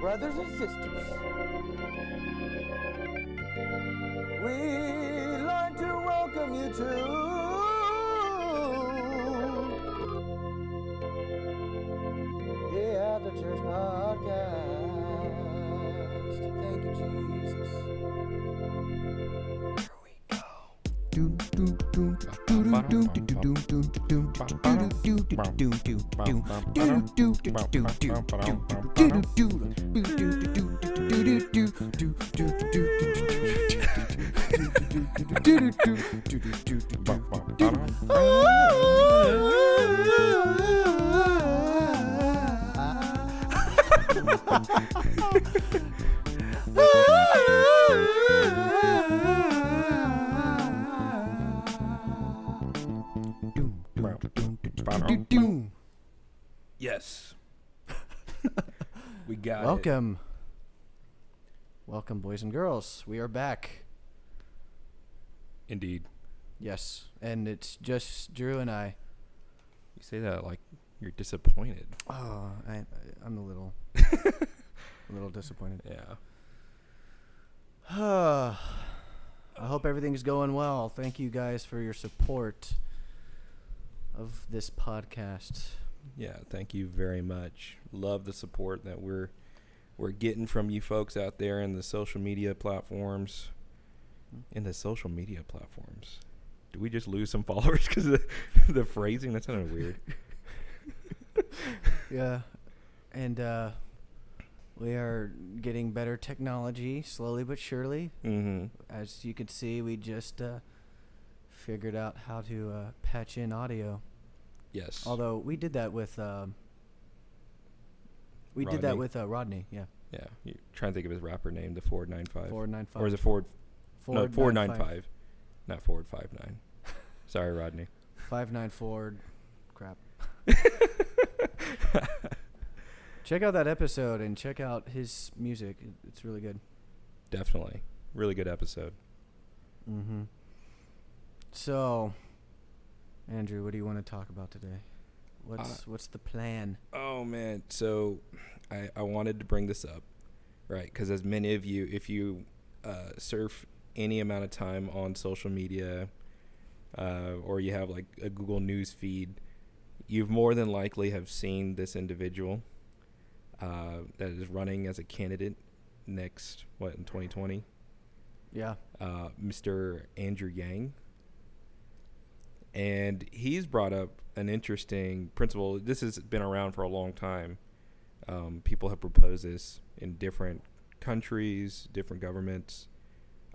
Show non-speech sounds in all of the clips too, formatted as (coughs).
brothers and sisters. We'd like to welcome you to the After Church Podcast. Thank you, Jesus. Here we go. Ha ha ha ha ha! Yes. (laughs) we got it. Welcome. Welcome, boys and girls. We are back. Indeed. Yes, and it's just Drew and I. You say that like you're disappointed. Oh, I, I'm a little, (laughs) a little disappointed. Yeah. (sighs) I hope everything's going well. Thank you guys for your support of this podcast. Yeah, thank you very much. Love the support that we're we're getting from you folks out there in the social media platforms. In the social media platforms. Do we just lose some (laughs) followers because of the, (laughs) the phrasing? That sounded weird. (laughs) Yeah, and uh, we are getting better technology slowly but surely. Mm-hmm. As you can see, we just uh, figured out how to uh, patch in audio. Yes. Although we did that with, um, we did that Rodney? with uh, Rodney. Yeah, yeah. You trying to think of his rapper name, the Ford 95. four nine five. Or is it Ford? no, Ford Ford 95. 95. Not Ford 59. (laughs) Sorry, Rodney. Five nine Ford. Crap. (laughs) check out that episode and check out his music. It's really good. Definitely. Really good episode. Mm-hmm. So, Andrew, what do you want to talk about today? What's what's the plan? Oh man, so I I wanted to bring this up, right? Because as many of you, if you uh, surf any amount of time on social media, uh, or you have like a Google News feed, you've more than likely have seen this individual uh, that is running as a candidate next what in 2020, Yeah. uh, Mr. Andrew Yang. And he's brought up an interesting principle. This has been around for a long time. Um, people have proposed this in different countries, different governments.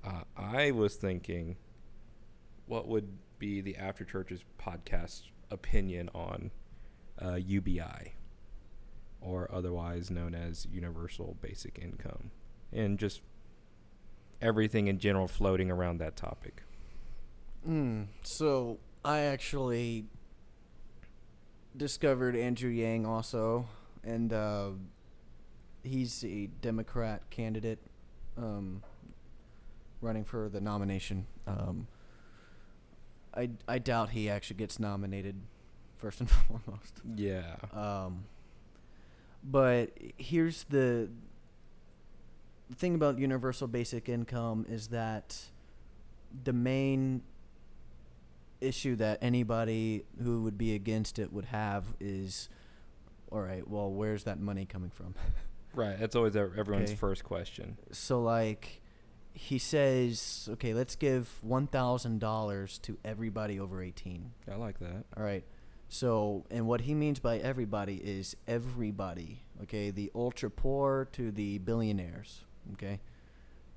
Uh, I was thinking, what would be the After Churches podcast opinion on uh, UBI, or otherwise known as Universal Basic Income, and just everything in general floating around that topic. Mm, so I actually discovered Andrew Yang also, and uh, he's a Democrat candidate um, running for the nomination. Um, I I doubt he actually gets nominated first and (laughs) foremost. Yeah. Um, but here's the the thing about universal basic income is that the main issue that anybody who would be against it would have is all right well where's that money coming from (laughs) Right. That's always everyone's Okay. first question. so like he says okay let's give $1000 to everybody over 18 I like that. All right. So, and what he means by everybody is everybody. Okay, the ultra poor to the billionaires. Okay,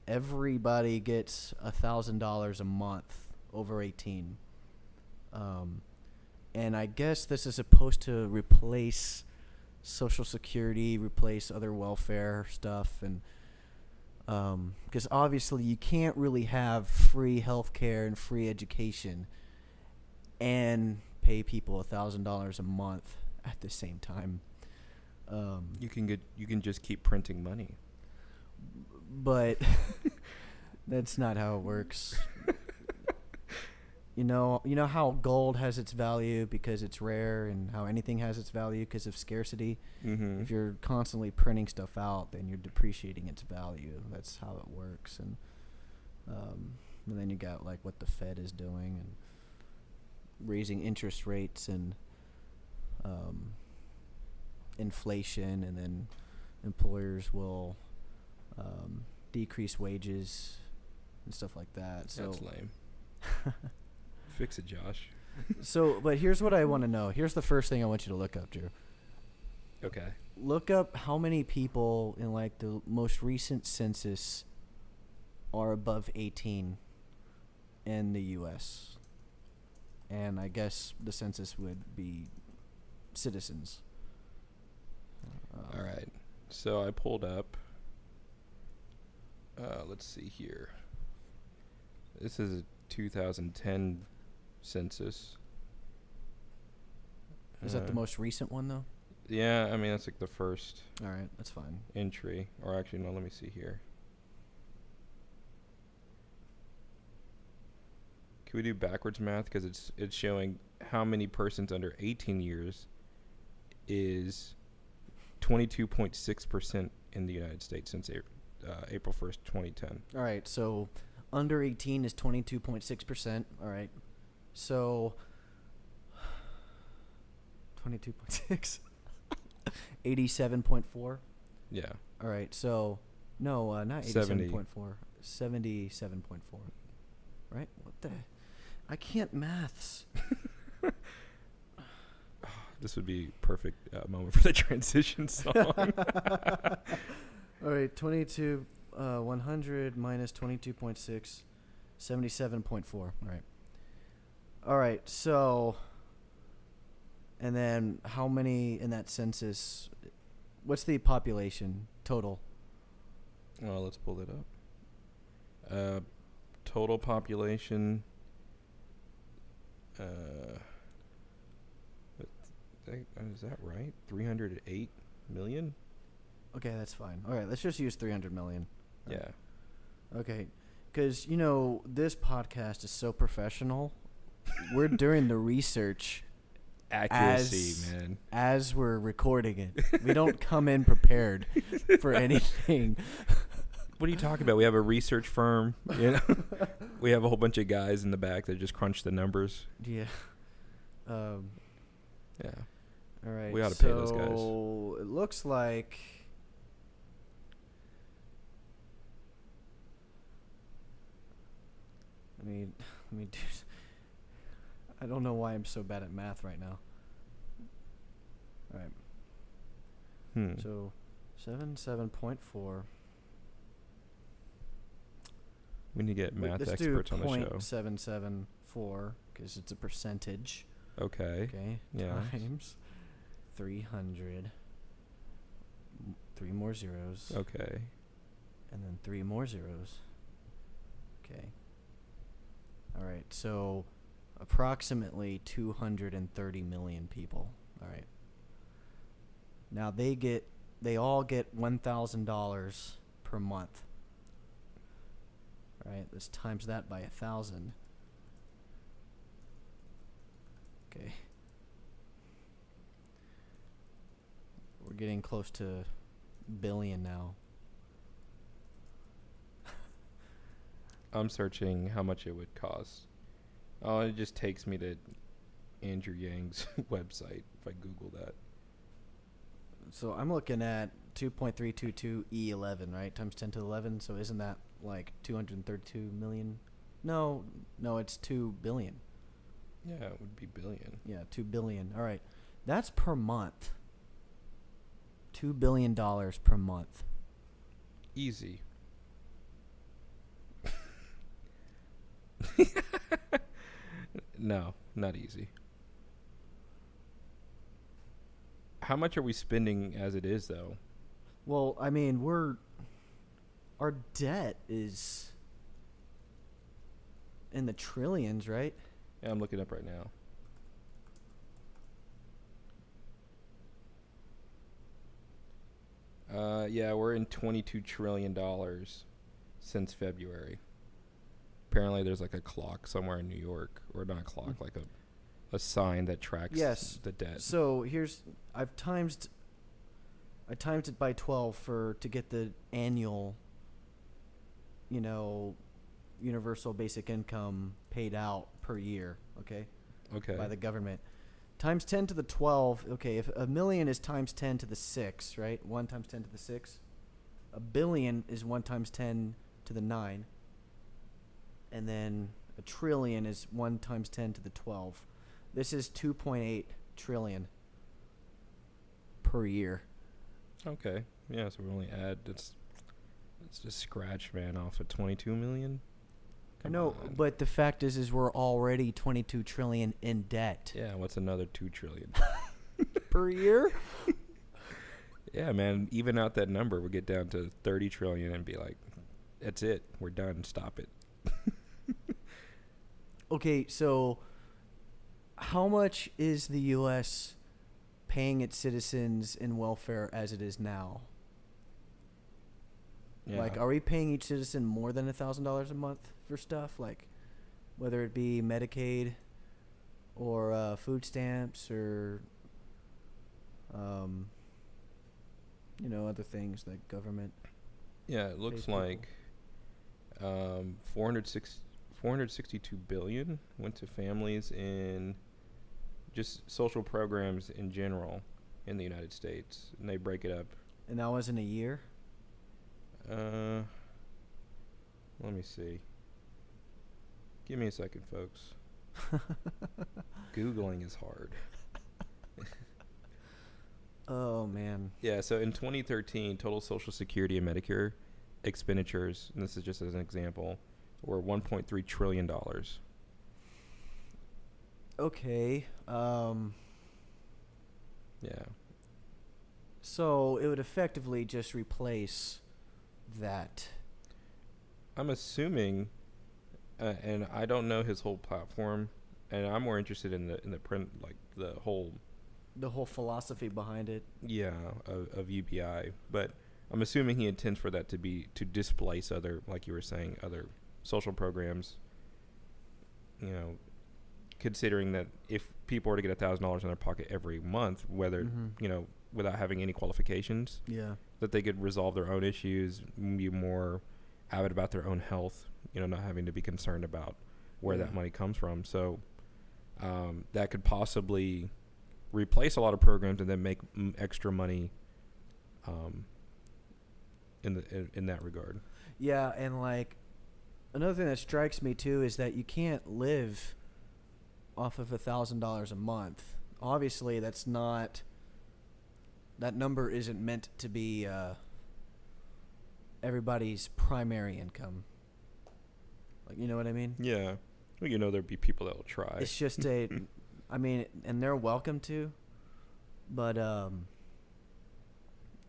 everybody gets a thousand dollars a month over eighteen. Um, and I guess this is supposed to replace Social Security, replace other welfare stuff, and because obviously you can't really have free health care and free education and pay people a thousand dollars a month at the same time. Um, You can get you can just keep printing money. but (laughs) (laughs) that's not how it works. (laughs) you know, you know how gold has its value because it's rare, and how anything has its value because of scarcity. Mm-hmm. If you're constantly printing stuff out, then you're depreciating its value. That's how it works, and um, and then you got like what the Fed is doing and raising interest rates and um, inflation, and then employers will um, decrease wages and stuff like that. So That's lame. (laughs) Fix it, Josh. so, but here's what I want to know. Here's the first thing I want you to look up, Drew. Okay. Look up how many people in like the most recent census are above 18 in the U.S. And I guess the census would be citizens. Um, All right. So I pulled up. Uh, let's see here. This is a 2010 census. Is that the most recent one though? Yeah, I mean that's like the first All right, that's fine. entry. Or actually, no. Let me see here. Can we do backwards math? Because it's it's showing how many persons under 18 years is 22.6 percent in the United States since April, uh, April 1st, 2010. All right, so under 18 is 22.6%. All right. So 22.6 87.4. Yeah. All right. So no, uh, not 70. 87.4. 77.4. Right? What the I can't maths. (laughs) This would be perfect uh, moment for the transition (laughs) song. All right, 22 uh 100 minus 22.6 77.4. All right. All right. So and then how many in that census what's the population total? well, let's pull it up. Uh, total population. Uh, uh, is that right? 308 million? Okay, that's fine. All right, let's just use 300 million. Yeah. Okay. Cuz you know, this podcast is so professional. We're doing the research Accuracy, As- man. as we're recording it. We don't come in prepared for (laughs) anything. What are you talking about? We have a research firm. You know, (laughs) we have a whole bunch of guys in the back that just crunch the numbers. Yeah. Um Yeah. all right. We oughta pay those guys. So it looks like Let me (laughs) let me do I don't know why I'm so bad at math right now. All right. Hmm. So, seven seven point four. we need to get math Let's experts do on the show. point seven seven four because it's a percentage. Okay. Okay. Yeah. Times three hundred. Three more zeros. Okay. And then three more zeros. Okay. All right. So, approximately two hundred and thirty million people. All right. Now they get they all get one thousand dollars per month. All right, let's times that by a thousand. Okay. We're getting close to billion now. I'm searching how much it would cost. Oh, it just takes me to Andrew Yang's (laughs) website if I Google that. So I'm looking at 2.322 E11, right? Times 10 to the 11. So isn't that like 232 million? No, no, it's 2 billion. Yeah, it would be billion. Yeah, 2 billion. All right. That's per month. 2 billion dollars per month. Easy. (laughs) no, not easy. How much are we spending as it is, though? Well, I mean, we're our debt is in the trillions, right? Yeah, I'm looking up right now. Uh, yeah, we're in 22 trillion dollars since February. Apparently there's like a clock somewhere in New York, or not a clock, like a a sign that tracks Yes. the debt. So here's I've times I times it by twelve for to get the annual you know universal basic income paid out per year, okay? Okay. By the government. Times ten to the twelve, okay, if a million is times ten to the six, right? One times ten to the six. A billion is one times ten to the nine. And then a trillion is one times ten to the twelve. This is two point eight trillion per year. Okay. Yeah, so we only add it's it's just scratch man off of 22 million. I know, on. but the fact is, is we're already twenty two trillion in debt yeah, what's another 2 trillion? (laughs) per year. yeah, man, even out that number, we get down to 30 trillion and be like that's it. We're done. Stop it. (laughs) Okay, so how much is the U.S. paying its citizens in welfare as it is now? Yeah. Like, are we paying each citizen more than a thousand dollars a month for stuff like, whether it be Medicaid, or uh, food stamps, or, um, you know, other things like government? Yeah, it looks like um, 406 462 billion went to families in just social programs in general in the United States, and they break it up. And that was in a year. Uh, let me see. Give me a second, folks. (laughs) Googling is hard. (laughs) Oh man. Yeah, so in 2013, total Social Security and Medicare expenditures, and this is just as an example, were 1.3 trillion dollars. Okay. Um. Yeah. So it would effectively just replace that. I'm assuming, uh, and I don't know his whole platform, and I'm more interested in the in the print like the whole The whole philosophy behind it. yeah of, of UBI, but I'm assuming he intends for that to be to displace other like you were saying other social programs. You know, considering that if people were to get a thousand dollars in their pocket every month, whether Mhm. you know without having any qualifications, Yeah. that they could resolve their own issues, be more avid about their own health, you know, not having to be concerned about where that money comes from. So um, that could possibly replace a lot of programs and then make mm, extra money um, in the in, in that regard. Yeah, and like another thing that strikes me too is that you can't live off of a thousand dollars a month. Obviously, that's not. That number isn't meant to be uh, everybody's primary income. Like, you know what I mean? Yeah, well, you know, there'd be people that will try. It's just a, (laughs) I mean, and they're welcome to, but um,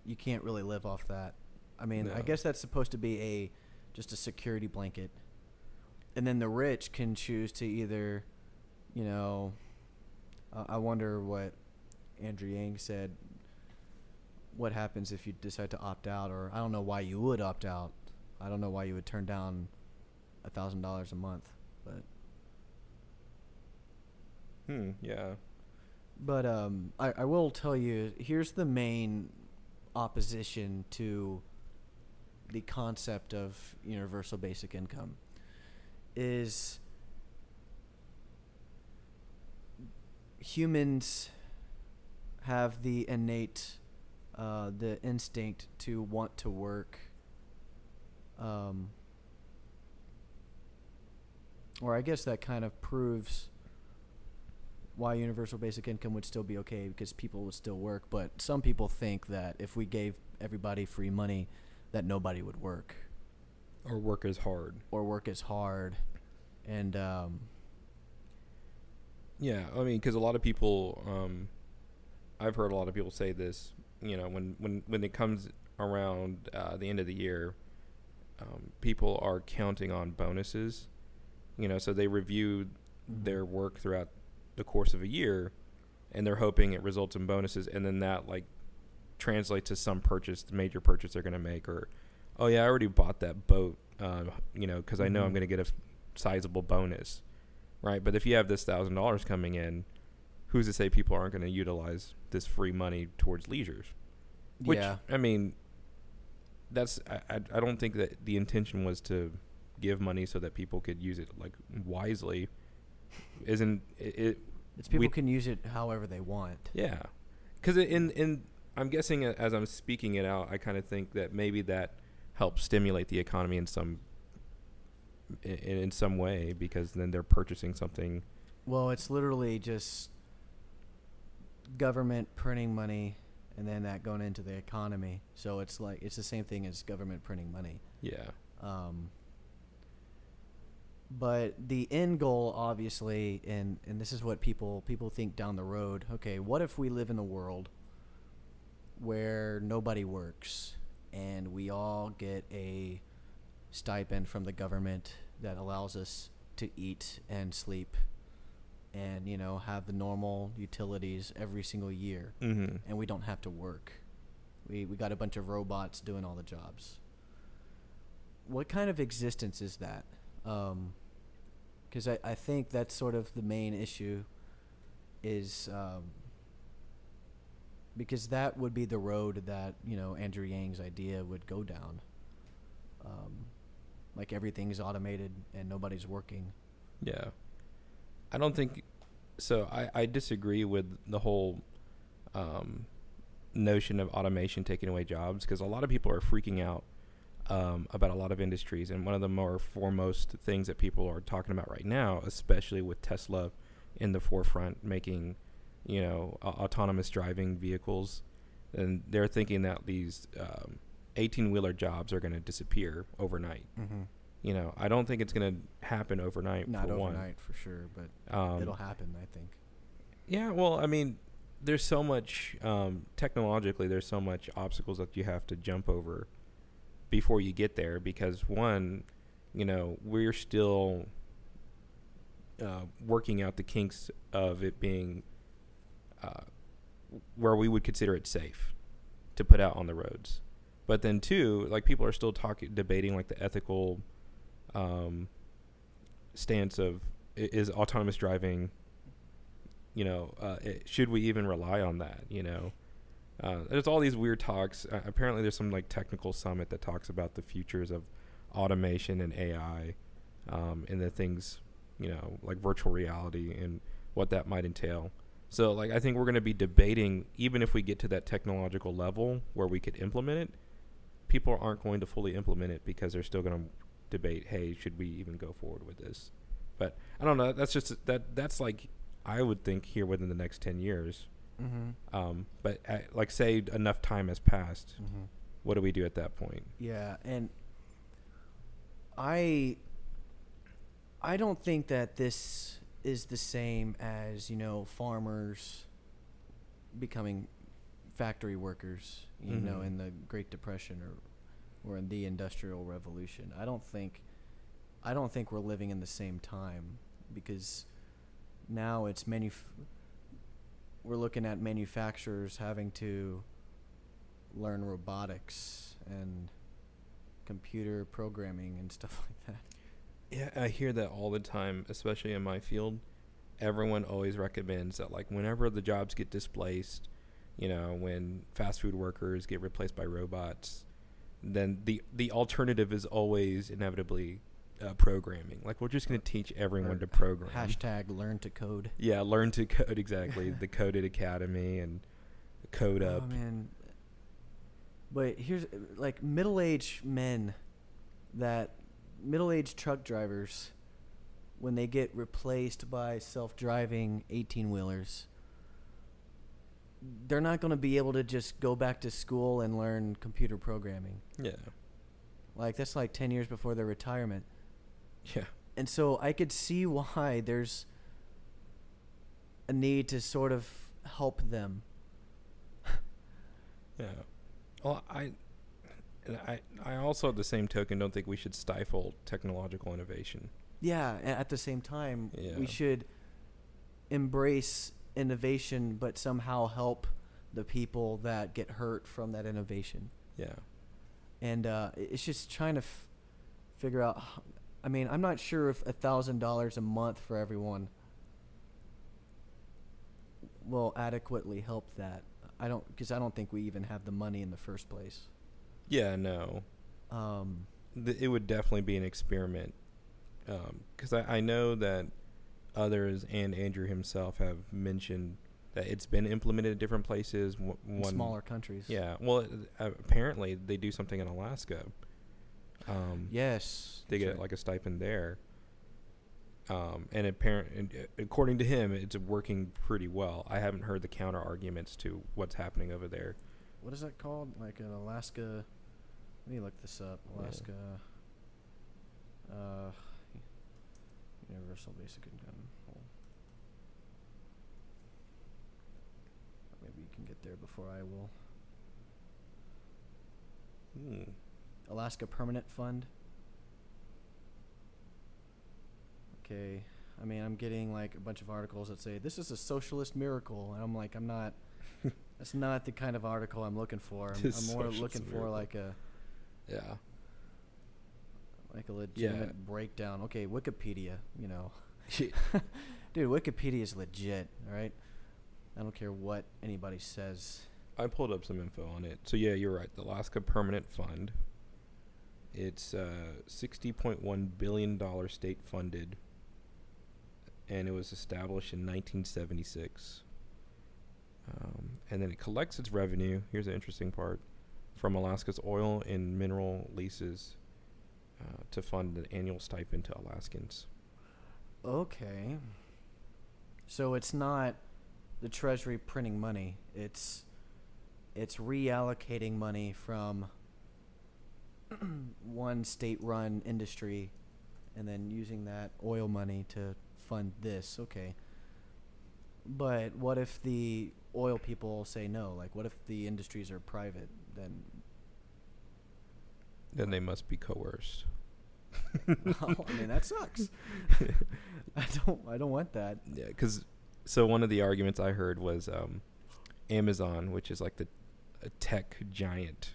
you can't really live off that. I mean, I guess that's supposed to be a just a security blanket, and then the rich can choose to either, you know, uh, I wonder what Andrew Yang said. What happens if you decide to opt out, or I don't know why you would opt out. I don't know why you would turn down a thousand dollars a month, but. hmm. Yeah. But um, I, I will tell you, here's the main opposition to the concept of universal basic income is humans have the innate uh, the instinct to want to work um, or I guess that kind of proves why universal basic income would still be okay because people would still work. But some people think that if we gave everybody free money, that nobody would work Or work as hard. or work as hard. And um, Yeah, I mean, because a lot of people, um, I've heard a lot of people say this. You know, when when when it comes around uh, the end of the year, um, people are counting on bonuses. You know, so they review their work throughout the course of a year, and they're hoping it results in bonuses, and then that like translates to some purchase, the major purchase they're going to make, or oh yeah, I already bought that boat. Uh, you know, because I know I'm Mhm. going to get a sizable bonus, right? But if you have this thousand dollars coming in, who's to say people aren't going to utilize this free money towards leisures? Which yeah. I mean, that's I, I I don't think that the intention was to give money so that people could use it like wisely. Isn't it? it It's people we- can use it however they want. yeah, because in in I'm guessing as I'm speaking it out, I kind of think that maybe that helps stimulate the economy in some in, in some way because then they're purchasing something. Well, it's literally just government printing money and then that going into the economy. So it's like it's the same thing as government printing money. Yeah, Um, but the end goal, obviously, and and this is what people people think down the road. Okay, what if we live in a world where nobody works and we all get a stipend from the government that allows us to eat and sleep and you know have the normal utilities every single year mm-hmm. and we don't have to work. We we got a bunch of robots doing all the jobs. What kind of existence is that? Because I, I think that's sort of the main issue. Is um, because that would be the road that you know Andrew Yang's idea would go down. Um, like everything's automated and nobody's working. Yeah. I don't think so I, I disagree with the whole um, notion of automation taking away jobs because a lot of people are freaking out um, about a lot of industries and one of the more foremost things that people are talking about right now especially with Tesla in the forefront making you know a- autonomous driving vehicles and they're thinking that these 18 wheeler jobs are going to disappear overnight Mm-hmm. you know i don't think it's going to happen overnight Not for one overnight for sure, but um, it'll happen. I think. Yeah, well, I mean, there's so much um, technologically. There's so much obstacles that you have to jump over before you get there. Because one, you know, we're still uh, working out the kinks of it being uh, where we would consider it safe to put out on the roads. But then two, like people are still talking, debating like the ethical um, stance of is autonomous driving you know, uh, it, should we even rely on that? You know, uh, there's all these weird talks. Uh, apparently, there's some like technical summit that talks about the futures of automation and AI, um, and the things, you know, like virtual reality and what that might entail. So, like, I think we're going to be debating, even if we get to that technological level where we could implement it, people aren't going to fully implement it because they're still going to debate, hey, should we even go forward with this? But I don't know. That's just that. That's like I would think here within the next ten years. Mm-hmm. Um, but uh like, say enough time has passed, Mm-hmm. what do we do at that point? Yeah, and I I don't think that this is the same as, you know, farmers becoming factory workers, you know, Mhm. in the Great Depression or or in the Industrial Revolution. I don't think I don't think we're living in the same time because now it's manuf- we're looking at manufacturers having to learn robotics and computer programming and (laughs) stuff like that. Yeah, I hear that all the time, especially in my field. Everyone always recommends that, like, whenever the jobs get displaced, you know, when fast food workers get replaced by robots, then the the alternative is always inevitably uh, programming. Like, we're just going to teach everyone to program. Hashtag learn to code. Yeah, learn to code (laughs) exactly. the Codecademy and Code Up. Oh man. But here's like middle-aged men that middle-aged truck drivers when they get replaced by self-driving 18-wheelers they're not going to be able to just go back to school and learn computer programming. Yeah, Like that's like 10 years before their retirement. yeah, And so I could see (laughs) why there's a need to sort of help them. (laughs) yeah. Well, I, and I, I also at the same token don't think we should stifle technological innovation. Yeah, at the same time, Yeah. we should embrace innovation, but somehow help the people that get hurt from that innovation. Yeah, And uh, it's just trying to f- figure out. I mean, I'm not sure if a thousand dollars a month for everyone will adequately help that. I don't because I don't think we even have the money in the first place. Yeah, no. Um, Th- it would definitely be an experiment. Because I, I know that others and Andrew himself have mentioned that it's been implemented at different places. w- One, smaller countries. Yeah. Well, uh, apparently they do something in Alaska. Um, Yes. they get right. like a stipend there. Um, and apparent, uh, according to him, it's working pretty well. I haven't heard the counter arguments to what's happening over there. what is that called? Like an Alaska. Let me look this up. Yeah. Alaska. Uh, universal basic income. Maybe you can get there before I will. Hmm. Alaska Permanent Fund. Okay. I mean, I'm getting like a bunch of articles that say this is a socialist miracle, and I'm like, I'm not. (laughs) that's not the kind of article I'm looking for. I'm, I'm more looking for miracle. like a Yeah. like a legitimate breakdown. Okay, Wikipedia. You know, (laughs) (laughs) dude, Wikipedia is legit. All right. I don't care what anybody says. I pulled up some info on it. So yeah, you're right. The Alaska Permanent Fund. It's uh, sixty point one billion dollar state funded, and it was established in 1976. Um, and then it collects its revenue. Here's the interesting part: from Alaska's oil and mineral leases uh, to fund an annual stipend to Alaskans. Okay. So it's not the Treasury printing money. It's it's reallocating money from (clears throat) one state-run industry and then using that oil money to fund this. Okay. But what if the oil people say no? Like what if the industries are private? Then Then they must be coerced. well, (laughs) I mean that sucks. (laughs) I don't I don't want that. Yeah, because so one of the arguments I heard was um, Amazon, which is like the a tech giant,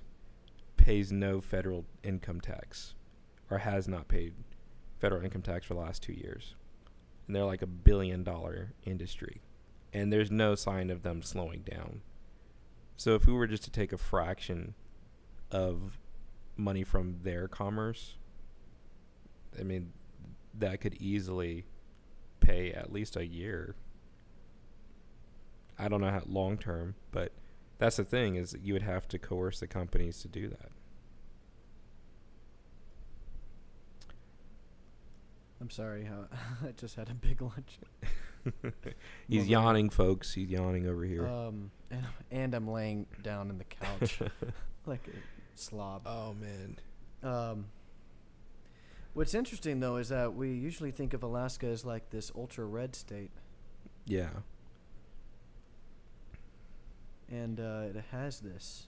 pays no federal income tax, or has not paid federal income tax for the last two years, and they're like a billion dollar industry, and there's no sign of them slowing down. So if we were just to take a fraction of money from their commerce, I mean, that could easily pay at least a year. I don't know how long term, but that's the thing is that you would have to coerce the companies to do that. I'm sorry. (laughs) I just had a big lunch. (laughs) (laughs) He's yawning, folks. He's yawning over here. Um, and, and I'm laying down in the couch (laughs) like a slob. oh man. Um, what's interesting though is that we usually think of Alaska as like this ultra red state, Yeah. and uh, it has this.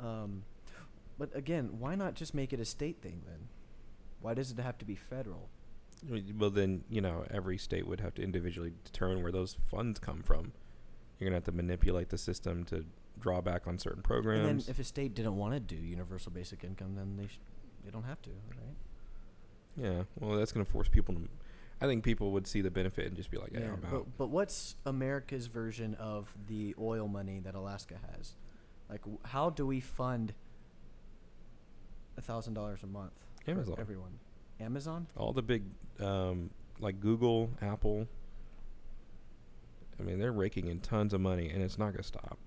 Um, but again, why not just make it a state thing then? Why does it have to be federal? Well, then you know every state would have to individually determine where those funds come from. You're gonna have to manipulate the system to draw back on certain programs. And then if a state didn't want to do universal basic income, then they sh- they don't have to, right? yeah. Well, that's gonna force people to. I think people would see the benefit and just be like, "Yeah, I'm out." but, but what's America's version of the oil money that Alaska has? Like, w- how do we fund a thousand dollars a month for everyone? Amazon? all the big um, like Google, Apple. I mean, they're raking in tons of money, and it's not gonna stop.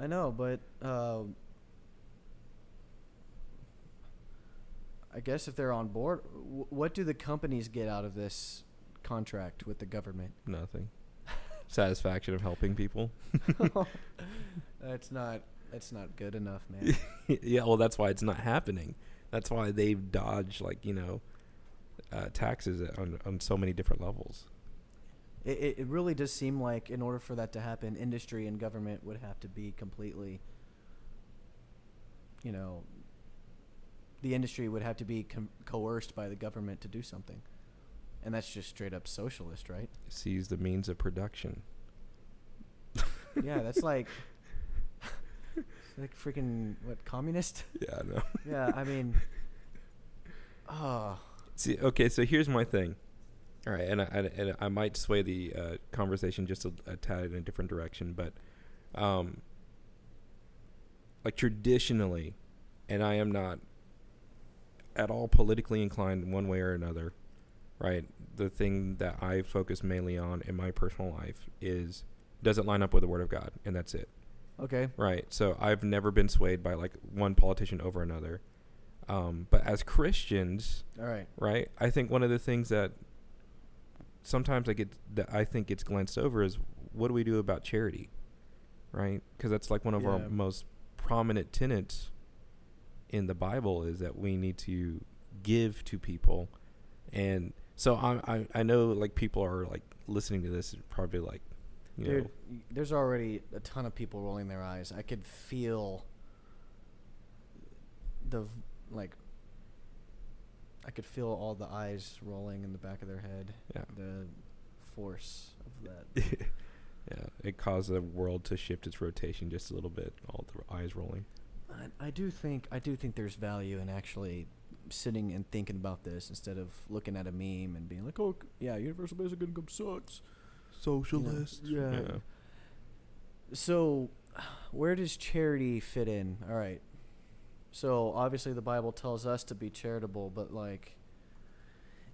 I know, but uh, I guess if they're on board, w- what do the companies get out of this contract with the government? Nothing. (laughs) Satisfaction of helping people. (laughs) (laughs) that's not that's not good enough, man. yeah, well, that's why it's not happening. That's why they've dodged like you know uh, taxes on on so many different levels. It, it, really does seem like in order for that to happen, industry and government would have to be completely, you know, the industry would have to be com- coerced by the government to do something. And that's just straight up socialist, right? Seize the means of production. yeah, that's like, (laughs) like freaking, what, communist? (laughs) Yeah, I know. (laughs) yeah, I mean, Oh, (laughs) See, okay, so here's my thing. All right, and I, I, and I might sway the uh, conversation just a, a tad in a different direction, but um, like traditionally, and I am not at all politically inclined one way or another, right? The thing that I focus mainly on in my personal life is does it line up with the Word of God, and that's it. Okay. Right. So I've never been swayed by like one politician over another. Um, but as Christians, All right. right, I think one of the things that sometimes I get that I think gets glanced over is what do we do about charity, right? Because that's like one of our most prominent tenets in the Bible is that we need to give to people, and so I I, I know like people are like listening to this and probably like, know, there's already a ton of people rolling their eyes. I could feel the like. I could feel all the eyes rolling in the back of their head. Yeah. The force of that. (laughs) yeah, it caused the world to shift its rotation just a little bit. All the eyes rolling. I, I do think I do think there's value in actually sitting and thinking about this instead of looking at a meme and being like, "Oh, yeah, universal basic income sucks." Socialist. Yeah. So, where does charity fit in? All right. So, obviously the Bible tells us to be charitable, but like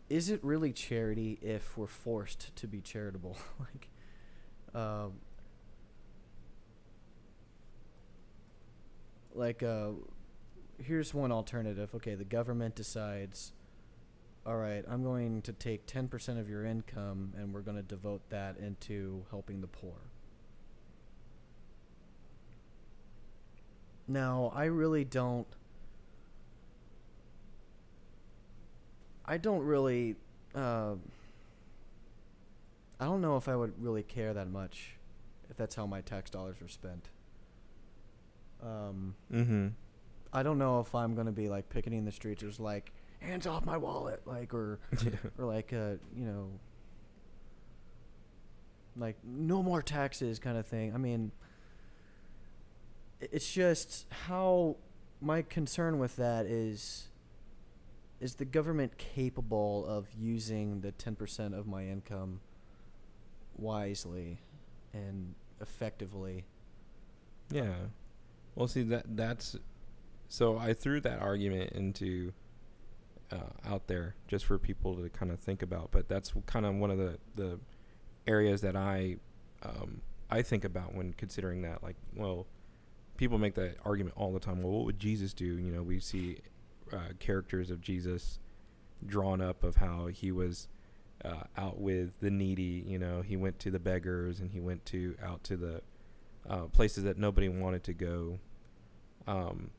is it really charity if we're forced to be charitable? (laughs) like um like uh here's one alternative. Okay, the government decides all right, I'm going to take 10% of your income and we're going to devote that into helping the poor. Now, I really don't. I don't really. Uh, I don't know if I would really care that much if that's how my tax dollars were spent. Um, Mm-hmm. I don't know if I'm going to be like picketing the streets or just like, hands off my wallet, like, or (laughs) or like uh you know like no more taxes kind of thing. I mean it's just how my concern with that is is the government capable of using the 10% of my income wisely and effectively? Yeah. Well, see that that's so I threw that argument into uh, out there just for people to kind of think about, but that's kind of one of the the areas that I um, I think about when considering that. Like, well, people make that argument all the time. Well, what would Jesus do? You know, we see uh, characters of Jesus drawn up of how he was uh, out with the needy. You know, he went to the beggars and he went to out to the uh, places that nobody wanted to go. Um,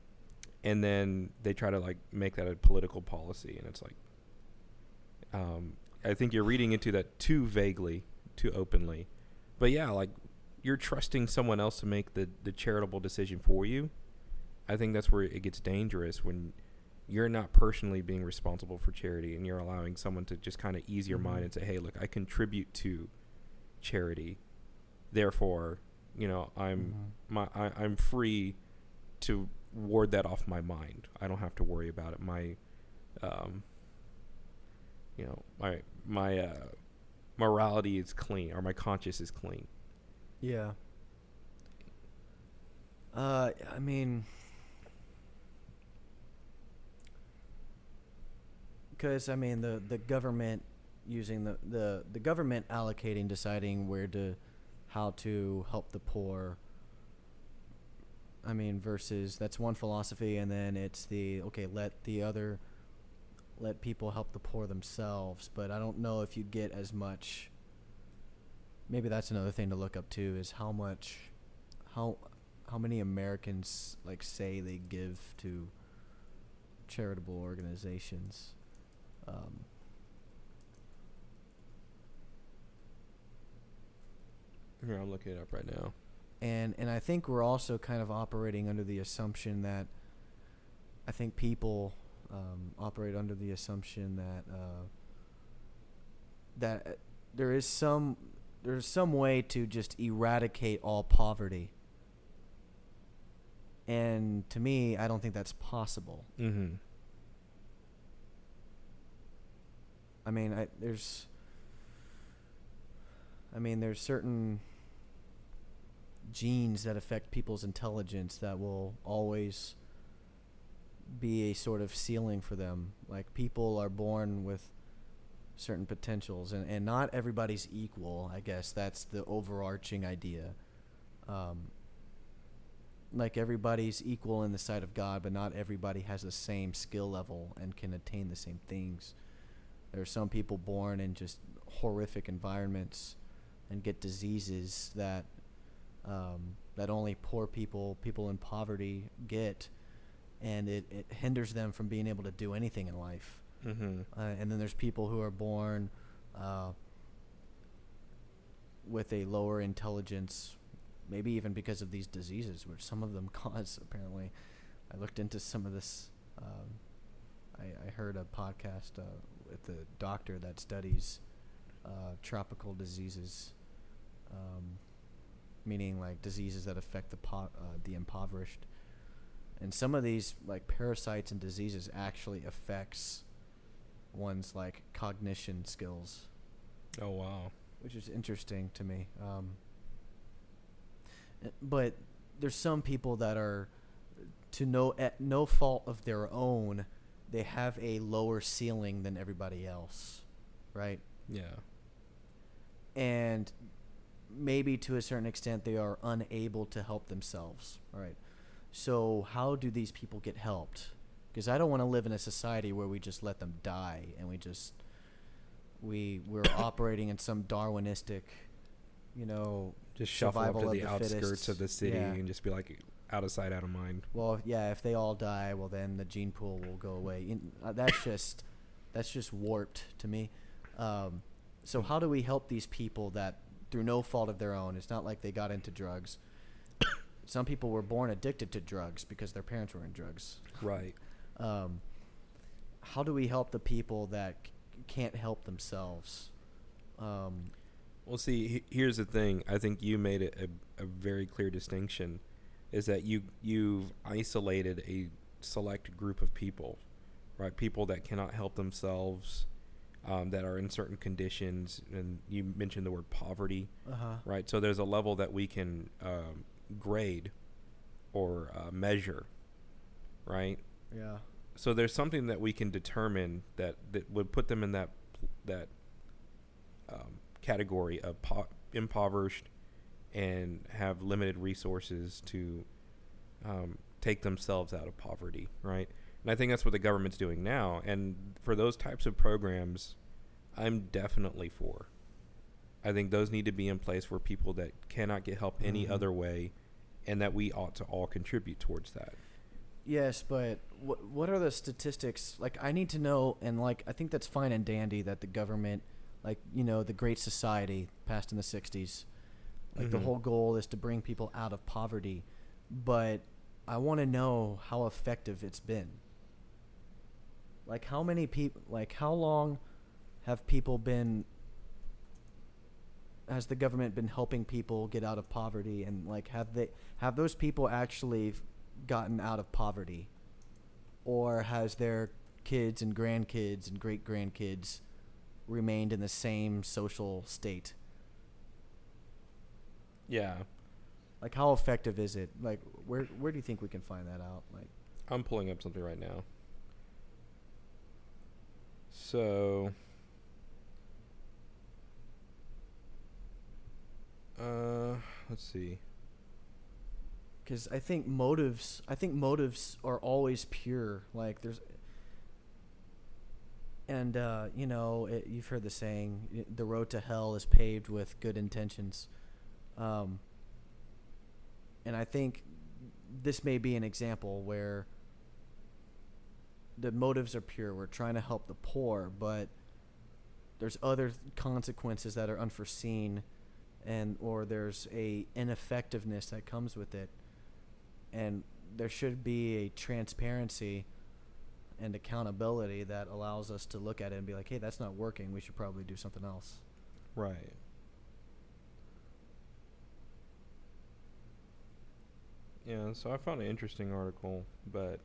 and then they try to like make that a political policy, and it's like, um, I think you're reading into that too vaguely, too openly. But yeah, like you're trusting someone else to make the the charitable decision for you. I think that's where it gets dangerous when you're not personally being responsible for charity and you're allowing someone to just kind of ease your mind Mhm. and say, "Hey, look, I contribute to charity. Therefore, you know, I'm my I, I'm free to ward that off my mind. I don't have to worry about it. My um you know, my my uh morality is clean or my conscience is clean. Yeah. Uh, I mean, because I mean the the government using the the the government allocating, deciding where to, how to help the poor. I mean, versus that's one philosophy, and then it's the okay, let the other, let people help the poor themselves. But I don't know if you get as much maybe that's another thing to look up too is how much how how many Americans like say they give to charitable organizations. Um, Here, I'm looking it up right now. And and I think we're also kind of operating under the assumption that I think people um, operate under the assumption that uh, that uh, there is some there's some way to just eradicate all poverty. And to me, I don't think that's possible. Mm-hmm. I mean, I, there's. I mean, there's certain genes that affect people's intelligence that will always be a sort of ceiling for them. Like people are born with certain potentials, and, and not everybody's equal. I guess that's the overarching idea. Um, like everybody's equal in the sight of God, but not everybody has the same skill level and can attain the same things. There are some people born in just horrific environments and get diseases that um, that only poor people, people in poverty, get, and it, it hinders them from being able to do anything in life. Mm-hmm. Uh, and then there's people who are born uh, with a lower intelligence, maybe even because of these diseases, which some of them (laughs) cause. Apparently, I looked into some of this. Um, I, I heard a podcast uh, with a doctor that studies uh, tropical diseases, um, meaning like diseases that affect the po- uh, the impoverished. And some of these like parasites and diseases actually affects one's like cognition skills, Oh wow. which is interesting to me. Um, but there's some people that are to no at no fault of their own, they have a lower ceiling than everybody else, right? Yeah. and maybe to a certain extent they are unable to help themselves All right. so how do these people get helped because i don't want to live in a society where we just let them die and we just we we're (coughs) operating in some darwinistic you know Just shuffle up to the, the outskirts fittest. of the city Yeah. and just be like out of sight, out of mind. well yeah if they all die well then the gene pool will go away In- uh, that's just that's just warped to me um, so how do we help these people that through no fault of their own it's not like they got into drugs (coughs) some people were born addicted to drugs because their parents were in drugs Right. um, how do we help the people that c- can't help themselves um, Well, see, he- here's the thing. I think you made a, a very clear distinction, is that you you've isolated a select group of people, right? People that cannot help themselves, um, that are in certain conditions, and you mentioned the word poverty, uh-huh right? So there's a level that we can um, grade or uh, measure, right? yeah so there's something that we can determine that that would put them in that that um, category of po- impoverished and have limited resources to um, take themselves out of poverty, right? And I think that's what the government's doing now. And for those types of programs, I'm definitely for. I think those need to be in place for people that cannot get help any Mhm. other way, and that we ought to all contribute towards that. Yes, but what what are the statistics? Like, I need to know, and like, I think that's fine and dandy that the government, like, you know, the Great Society passed in the '60s, like the Mhm. whole goal is to bring people out of poverty, but I want to know how effective it's been. Like, how many people? Like, how long have people been? Has the government been helping people get out of poverty, and like, have they have those people actually gotten out of poverty? Or has their kids and grandkids and great grandkids remained in the same social state? Yeah, Like how effective is it? Like where where do you think we can find that out? Like I'm pulling up something right now. So, uh, let's see. cuz I think motives I think motives are always pure. Like there's and uh, you know, it, you've heard the saying, "The road to hell is paved with good intentions." Um, and I think this may be an example where the motives are pure. We're trying to help the poor, but there's other consequences that are unforeseen, and or there's a ineffectiveness that comes with it, and there should be a transparency and accountability that allows us to look at it and be like, hey, that's not working. We should probably do something else. Right. Yeah, so I found an interesting article, but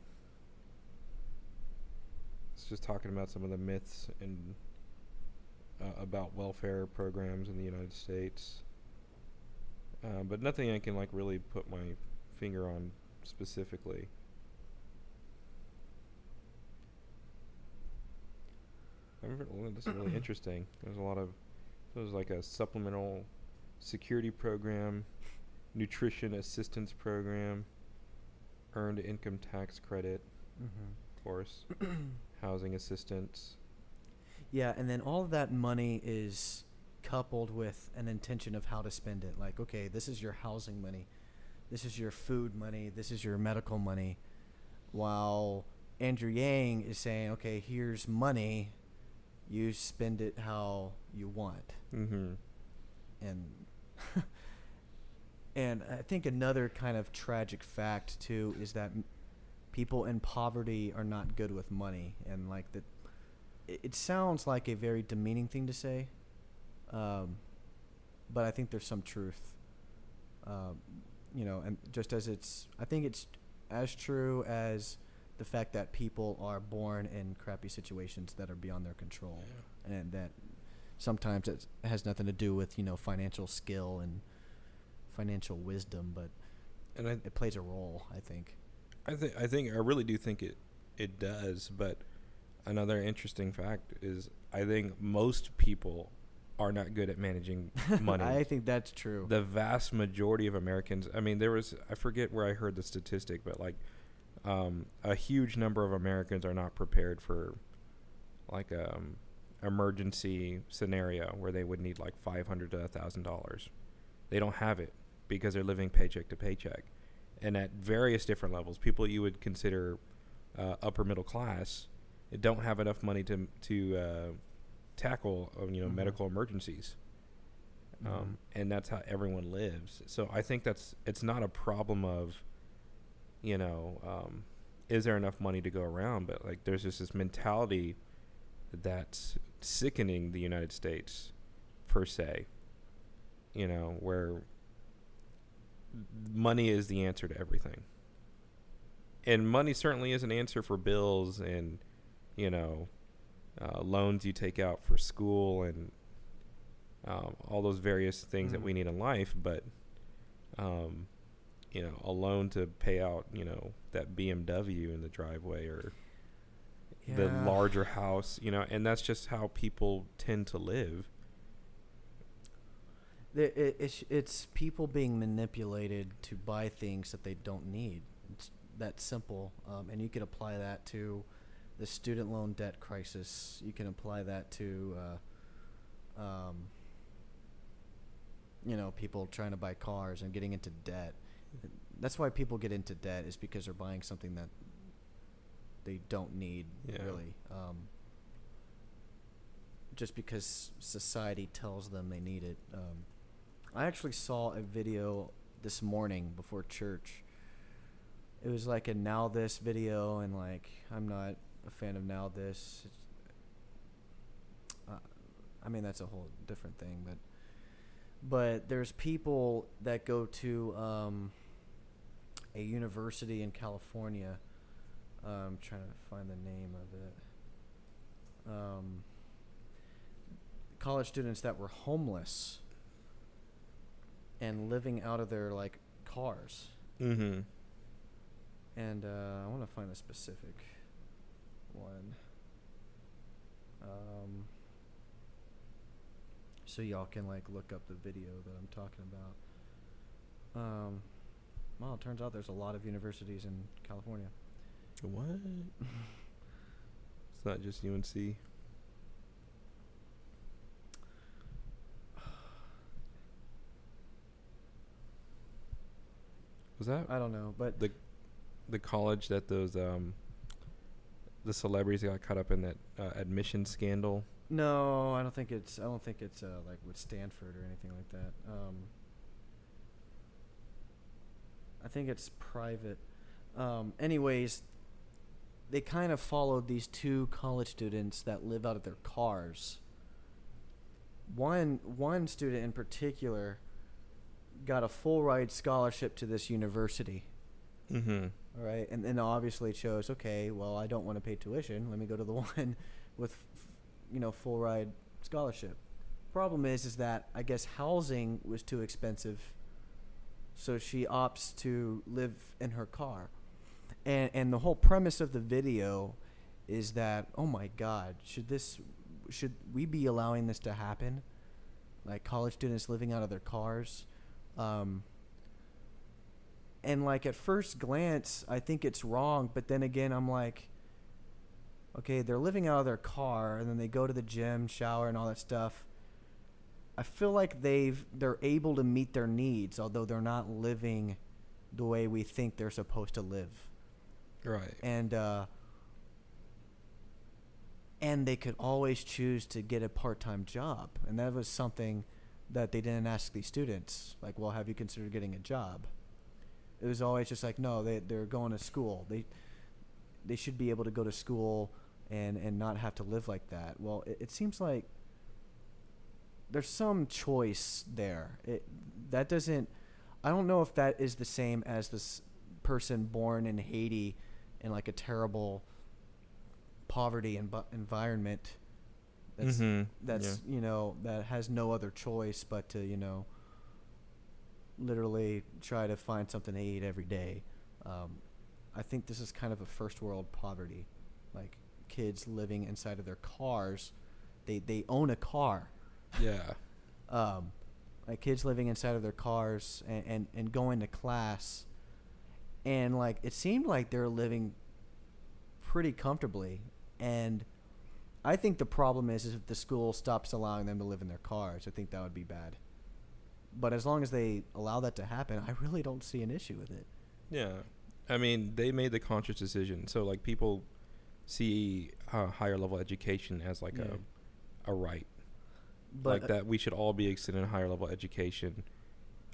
it's just talking about some of the myths and uh, about welfare programs in the United States, uh, but nothing I can like really put my finger on specifically. I remember, this is really (clears throat) interesting. There's a lot of there's like a supplemental security program, nutrition assistance program, earned income tax credit, Mm-hmm. of course, (clears throat) housing assistance. Yeah, and then all of that money is coupled with an intention of how to spend it. Like, okay, this is your housing money, this is your food money, this is your medical money. While Andrew Yang is saying, okay, here's money, you spend it how you want. Mm-hmm. And (laughs) and I think another kind of tragic fact too is that people in poverty are not good with money, and like that, it, sounds like a very demeaning thing to say, um, but I think there's some truth. Um, you know, and just as it's, I think it's as true as the fact that people are born in crappy situations that are beyond their control, and that sometimes it has nothing to do with you know financial skill and financial wisdom, but And I, it plays a role. I think. I think I think I really do think it it does. But another interesting fact is I think most people are not good at managing (laughs) money. I think that's true. the vast majority of Americans. I mean, there was I forget where I heard the statistic, but like um, a huge number of Americans are not prepared for like um emergency scenario where they would need like five hundred to a thousand dollars. They don't have it because they're living paycheck to paycheck, and at various different levels, people you would consider uh, upper middle class don't have enough money to to uh, tackle uh, you know Mhm. medical emergencies Mhm. um, and that's how everyone lives. So I think that's it's not a problem of, you know, um, is there enough money to go around? But like, there's just this mentality that's sickening the United States, per se. You know, where money is the answer to everything, and money certainly is an answer for bills and, you know, uh, loans you take out for school and um, all those various things that Mhm. we need in life, but um, you know, a loan to pay out, you know, that BMW in the driveway or the larger house, you know, and that's just how people tend to live. It's, it's people being manipulated to buy things that they don't need. It's that simple. Um, and you could apply that to the student loan debt crisis. You can apply that to, uh, um, you know, people trying to buy cars and getting into debt. That's why people get into debt is because they're buying something that they don't need Yeah. really. Um, just because society tells them they need it. Um, I actually saw a video this morning before church. It was like a NowThis video, and like I'm not a fan of NowThis. Uh, I mean that's a whole different thing, but but there's people that go to um, a university in California. Uh, I'm trying to find the name of it. Um, college students that were homeless and living out of their like cars. Mm-hmm. And uh, I want to find a specific one. Um, so y'all can like look up the video that I'm talking about. Um, well, it turns out there's a lot of universities in California. What? (laughs) It's not just UNC. Was that I don't know, but the the college that those um the celebrities got caught up in that uh, admission scandal? no, I don't think it's. I don't think it's uh, like with Stanford or anything like that. Um, I think it's private. Um, anyways, they kind of followed these two college students that live out of their cars. One one student in particular got a full ride scholarship to this university. Mm-hmm. All right, and then obviously chose, okay, well, I don't want to pay tuition. Let me go to the (laughs) one with, f- you know, full ride scholarship. Problem is, is that I guess housing was too expensive, so she opts to live in her car, and and the whole premise of the video is that oh my God, should this should we be allowing this to happen? Like college students living out of their cars. Um, and like at first glance, I think it's wrong, but then again, I'm like, okay, they're living out of their car, and then they go to the gym, shower, and all that stuff. I feel like they've they're able to meet their needs, although they're not living the way we think they're supposed to live, Right. and uh, and they could always choose to get a part-time job, and that was something that they didn't ask these students. Like, well, have you considered getting a job? It was always just like, no, they they're going to school. They they should be able to go to school and and not have to live like that. Well, it, it seems like there's some choice there. It that doesn't. I don't know if that is the same as this person born in Haiti in like a terrible poverty and environment. That's Mhm, that's you know that has no other choice but to you know literally try to find something to eat every day. Um, I think this is kind of a first world poverty, like kids living inside of their cars. They they own a car. Yeah. (laughs) Um, like kids living inside of their cars and, and, and going to class, and like it seemed like they're living pretty comfortably. And I think the problem is, is if the school stops allowing them to live in their cars, I think that would be bad. But as long as they allow that to happen, I really don't see an issue with it. Yeah. I mean, they made the conscious decision. So like people see uh, higher level education as like Yeah. a a right. But like uh, that we should all be extended higher level education.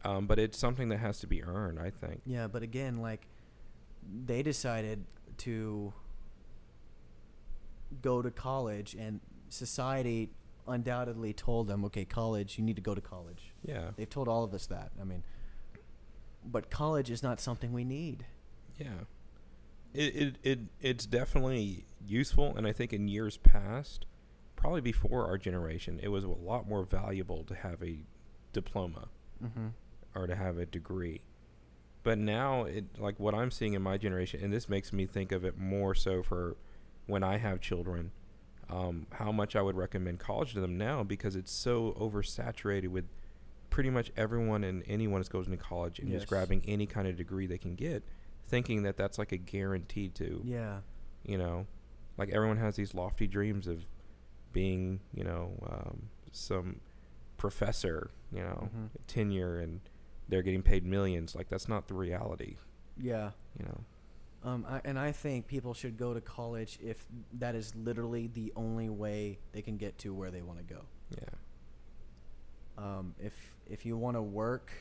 Um, but it's something that has to be earned, I think. Yeah, but again, like they decided to go to college, and society undoubtedly told them, "Okay, college, you need to go to college." Yeah. They've told all of us that. I mean, but college is not something we need. Yeah. It, it it it's definitely useful and I think in years past, probably before our generation, it was a lot more valuable to have a diploma Mm-hmm. or to have a degree. But now it like what I'm seeing in my generation and this makes me think of it more so for when I have children, um, how much I would recommend college to them now because it's so oversaturated with pretty much everyone and anyone that goes into college and Yes. just grabbing any kind of degree they can get, thinking that that's like a guarantee to, Yeah. you know, like everyone has these lofty dreams of being, you know, um, some professor, you know, Mhm. tenure and they're getting paid millions. Like that's not the reality, Yeah. you know. Um, I, and I think people should go to college if that is literally the only way they can get to where they want to go. Yeah. Um, if if you want to work,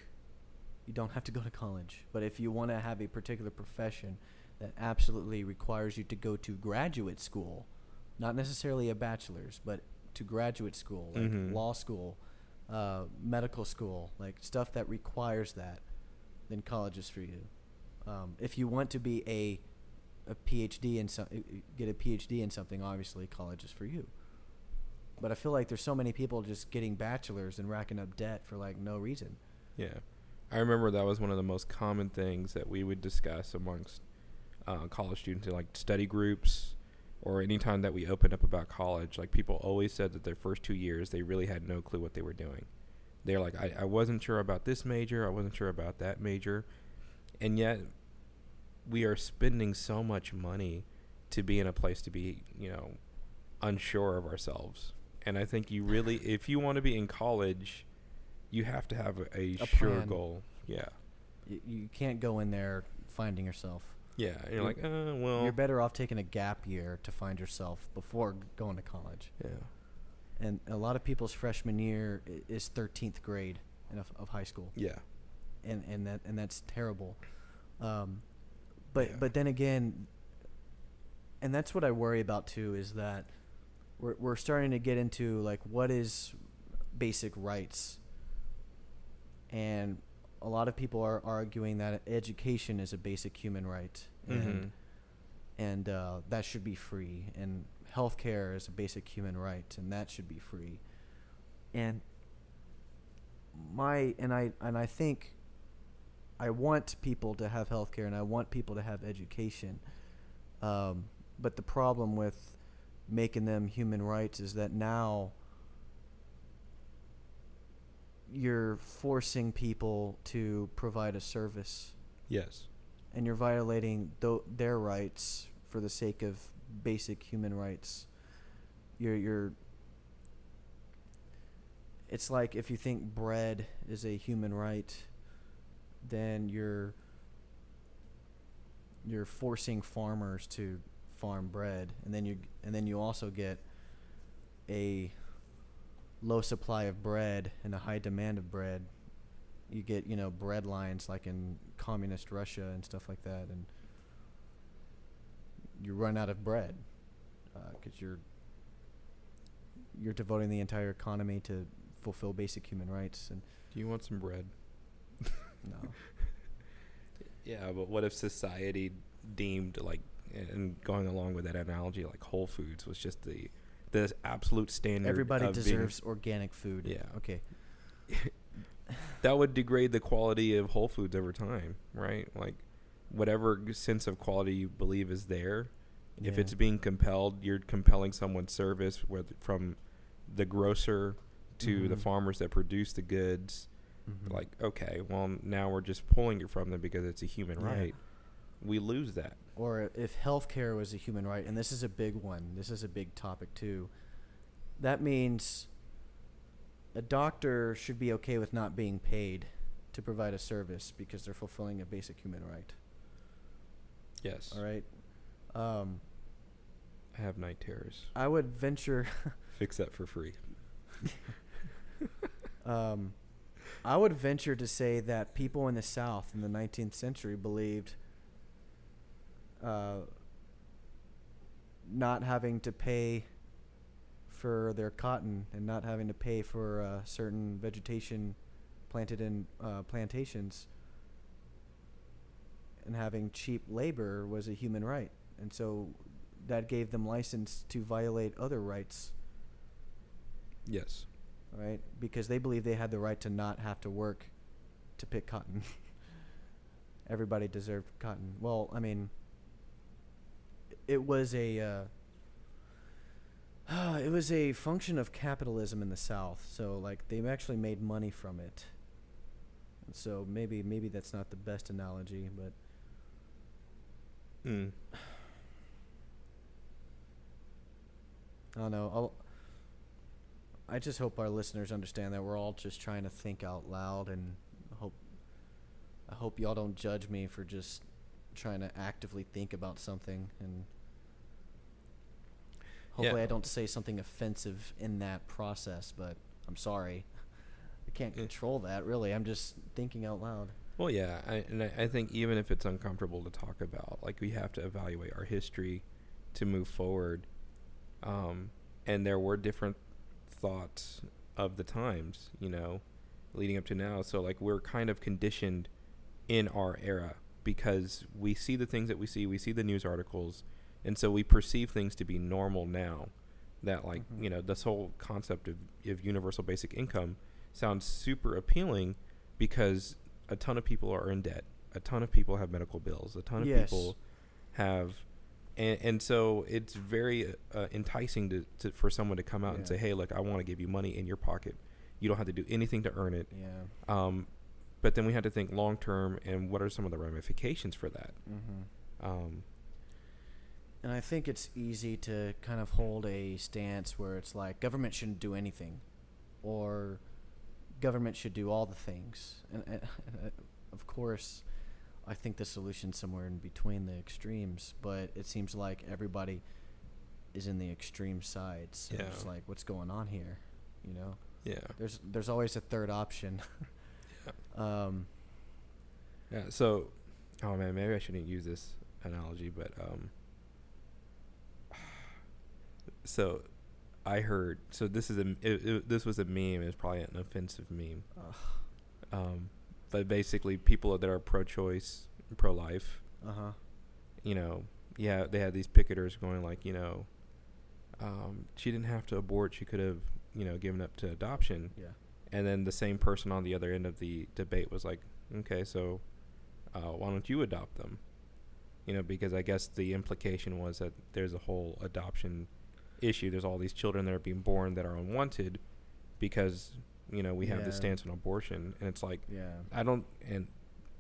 you don't have to go to college. But if you want to have a particular profession that absolutely requires you to go to graduate school, not necessarily a bachelor's, but to graduate school, like Mhm. law school, uh, medical school, like stuff that requires that, then college is for you. Um, if you want to be a a PhD in some, get a PhD in something, obviously college is for you. But I feel like there's so many people just getting bachelors and racking up debt for like no reason. Yeah. I remember that was one of the most common things that we would discuss amongst uh, college students in like study groups or anytime that we opened up about college. Like people always said that their first two years they really had no clue what they were doing. They're like, I, I wasn't sure about this major, I wasn't sure about that major. And yet we are spending so much money to be in a place to be, you know, unsure of ourselves. And I think you really, (sighs) if you want to be in college, you have to have a, a, A sure plan. goal. Yeah. You, you can't go in there finding yourself. Yeah. You're You- like, uh, well, You're better off taking a gap year to find yourself before going to college. yeah. And a lot of people's freshman year is 13th grade of, of high school. Yeah. And and that and that's terrible. Um, but Yeah. but then again, and that's what I worry about too is that we're we're starting to get into like what is basic rights, and a lot of people are arguing that education is a basic human right, and Mhm. and uh, that should be free, and healthcare is a basic human right, and that should be free. and my and I and I think I want people to have health care and I want people to have education. Um, but the problem with making them human rights is that now you're forcing people to provide a service Yes. and you're violating th- their rights for the sake of basic human rights. You're you're. It's like if you think bread is a human right, then you're. You're forcing farmers to farm bread, and then you and then you also get a low supply of bread and a high demand of bread you get you know bread lines like in communist Russia and stuff like that, and you run out of bread uh, because you're you're devoting the entire economy to fulfill basic human rights, and Do you want some bread? No, (laughs) Yeah, but what if society deemed like, and going along with that analogy, like Whole Foods was just the the absolute standard. everybody of being- deserves organic food. Yeah. Okay. (laughs) that would degrade the quality of Whole Foods over time, right? Like, whatever sense of quality you believe is there, if it's being compelled, you're compelling someone's service, from the grocer to the Mhm. farmers that produce the goods. Mhm. Like, okay, well, now we're just pulling it from them because it's a human Yeah. right. We lose that. or if healthcare was a human right, and this is a big one, this is a big topic too. That means a doctor should be okay with not being paid to provide a service because they're fulfilling a basic human right. Yes. All right. Um, I have night terrors. I would venture. Fix that for free. (laughs) um, I would venture to say that people in the South in the 19th century believed uh, not having to pay for their cotton and not having to pay for uh, certain vegetation planted in uh, plantations and having cheap labor was a human right. And so that gave them license to violate other rights Yes. Right? Because they believe they had the right to not have to work to pick cotton. (laughs) Everybody deserved cotton. Well, I mean, it was a uh, (sighs) it was a function of capitalism in the South. So like they actually made money from it. And so maybe maybe that's not the best analogy, but Mm. I don't know. I'll, I just hope our listeners understand that we're all just trying to think out loud, and hope I hope y'all don't judge me for just trying to actively think about something, and hopefully I don't say something offensive in that process. But I'm sorry, I can't control that. Really, I'm just thinking out loud. Well, yeah, I, and I, I think even if it's uncomfortable to talk about, like we have to evaluate our history to move forward. Um, and there were different thoughts of the times, you know, leading up to now. So like we're kind of conditioned in our era because we see the things that we see, we see the news articles, and so we perceive things to be normal now. That like Mhm. you know this whole concept of, of universal basic income sounds super appealing because a ton of people are in debt. A ton of people have medical bills. A ton of Yes. people have, and, and so it's very uh, enticing to, to for someone to come out and say, "Hey, look, I want to give you money in your pocket. You don't have to do anything to earn it." Yeah. Um, but then we had to think long term and what are some of the ramifications for that. Mm-hmm. Um, And I think it's easy to kind of hold a stance where it's like government shouldn't do anything, or government should do all the things. And, and, and (laughs) of course, I think the solution's somewhere in between the extremes. But it seems like everybody is in the extreme sides. So Yeah. It's like, what's going on here? You know, yeah, there's there's always a third option. (laughs) um, yeah. So, oh man, maybe I shouldn't use this analogy, but um, (sighs) so I heard. So this is a it, it, this was a meme. It's probably an offensive meme. ugh, Um, but basically, people that are pro-choice, pro-life, uh-huh. you know, yeah, they had these picketers going like, you know, um, she didn't have to abort. She could have you know given up to adoption Yeah. and then the same person on the other end of the debate was like okay so uh, why don't you adopt them you know because i guess the implication was that there's a whole adoption issue there's all these children that are being born that are unwanted because you know we have this stance on abortion and it's like Yeah. I don't, and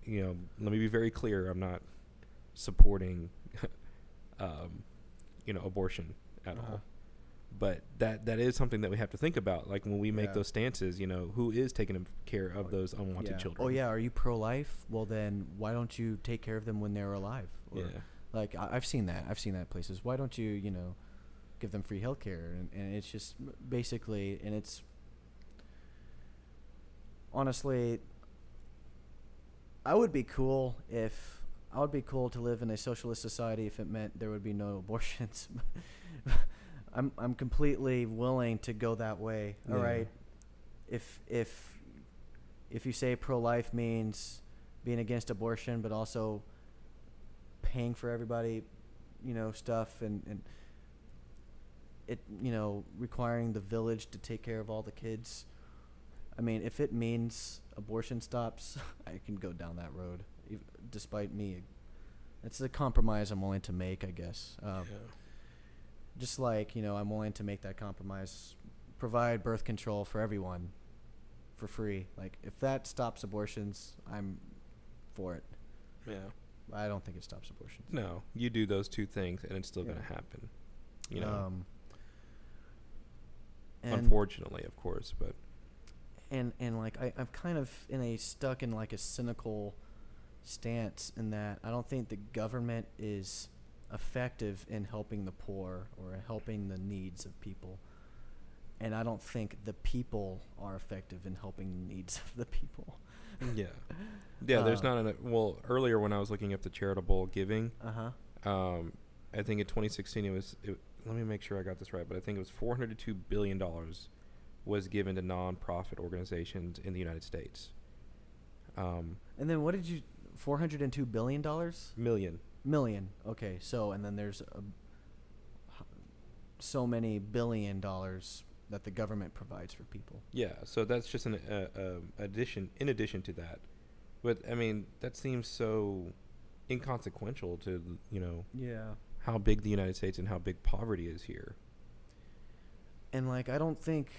you know, let me be very clear. I'm not supporting, (laughs) um, you know, abortion at Uh-huh. all. But that that is something that we have to think about. Like when we make Yeah. those stances, you know, who is taking care of those unwanted yeah. children? Oh yeah, are you pro-life? Well then, why don't you take care of them when they're alive? Or, yeah, Like I, I've seen that. I've seen that places. Why don't you, you know, give them free health care? And, and it's just basically, and it's honestly, I would be cool if I would be cool to live in a socialist society if it meant there would be no (laughs) abortions. (laughs) I'm I'm completely willing to go that way. All Yeah. right. If if if you say pro-life means being against abortion, but also paying for everybody, you know, stuff and, and it, you know, requiring the village to take care of all the kids. I mean, if it means abortion stops, (laughs) I can go down that road, despite me. It's a compromise I'm willing to make, I guess. Um, Just like, you know, I'm willing to make that compromise, provide birth control for everyone for free. Like, if that stops abortions, I'm for it. yeah. I don't think it stops abortions. No, you do those two things, and it's still Yeah. going to happen. You know, Um, unfortunately, of course, but and and like I, I'm kind of in a stuck in like a cynical stance in that I don't think the government is effective in helping the poor or helping the needs of people. And I don't think the people are effective in helping the needs of the people. yeah, (laughs) yeah. There's Uh, not an well. Earlier, when I was looking up the charitable giving, Uh huh. um, I think in 2016 it was. It, let me make sure I got this right, but I think it was 402 billion dollars was given to nonprofit organizations in the United States. Um, And then what did you? Four hundred and two billion dollars. million. Million. Okay, so and then there's a, so many billion dollars that the government provides for people. Yeah, so that's just an uh, uh, addition. In addition to that, but I mean that seems so inconsequential to you know Yeah. how big the United States and how big poverty is here. And like I don't think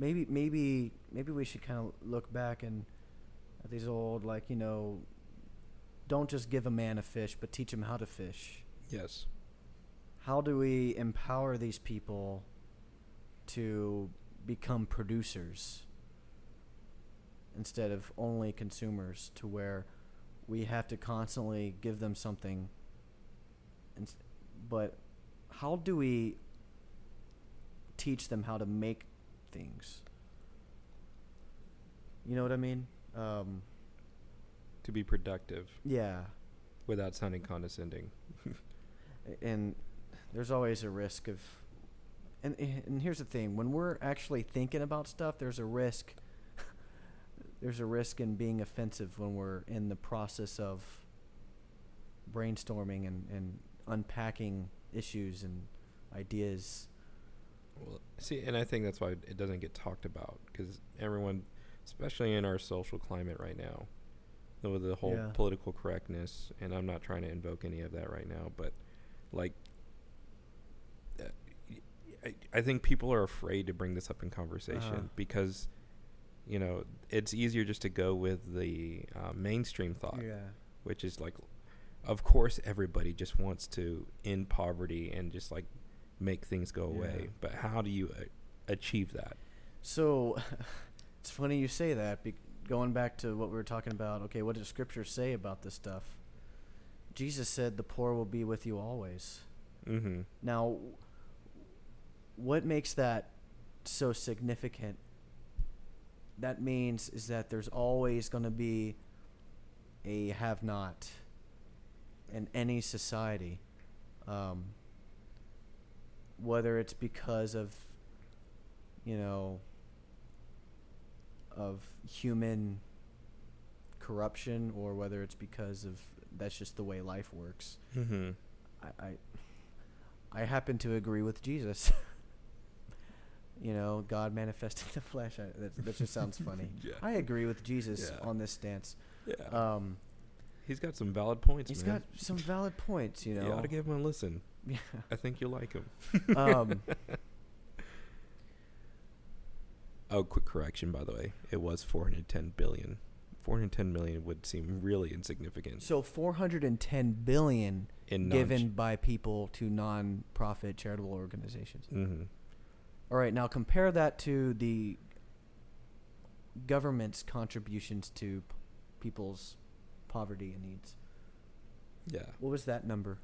maybe maybe maybe we should kind of look back and at these old like, you know, don't just give a man a fish, but teach him how to fish. Yes. How do we empower these people to become producers instead of only consumers to where we have to constantly give them something and but how do we teach them how to make things. You know what i mean? Um, To be productive. Yeah. Without sounding condescending. (laughs) And there's always a risk of and and here's the thing when we're actually thinking about stuff there's a risk (laughs) there's a risk in being offensive when we're in the process of brainstorming and, and unpacking issues and ideas Well, see, and I think that's why it doesn't get talked about because everyone, especially in our social climate right now, with the whole Yeah. political correctness, and I'm not trying to invoke any of that right now, but like, uh, I, I think people are afraid to bring this up in conversation Uh-huh. because, you know, it's easier just to go with the uh, mainstream thought yeah which is like of course everybody just wants to end poverty and just like make things go away Yeah. but how do you uh, achieve that So (laughs) it's funny you say that. Be- going back to what we were talking about, okay, what does Scripture say about this stuff? Jesus said, "The poor will be with you always." mm-hmm Now, what makes that so significant? That means is that there's always going to be a have-not in any society, um, whether it's because of, you know, of human corruption or whether it's because of that's just the way life works. mm-hmm I, I I happen to agree with Jesus. (laughs) you know, God manifested (laughs) the flesh. I, that, that just sounds (laughs) funny. Yeah. I agree with Jesus Yeah. on this stance. Yeah. Um, he's got some valid points, he's man. got some valid points. You know. You ought to give him a listen. Yeah. I think you'll like him. (laughs) Um, (laughs) Oh, quick correction, by the way. It was 410 billion. 410 million would seem really insignificant so 410 billion in given by people to non-profit charitable organizations. hmm All right, now compare that to the government's contributions to p- people's poverty and needs. Yeah. What was that number?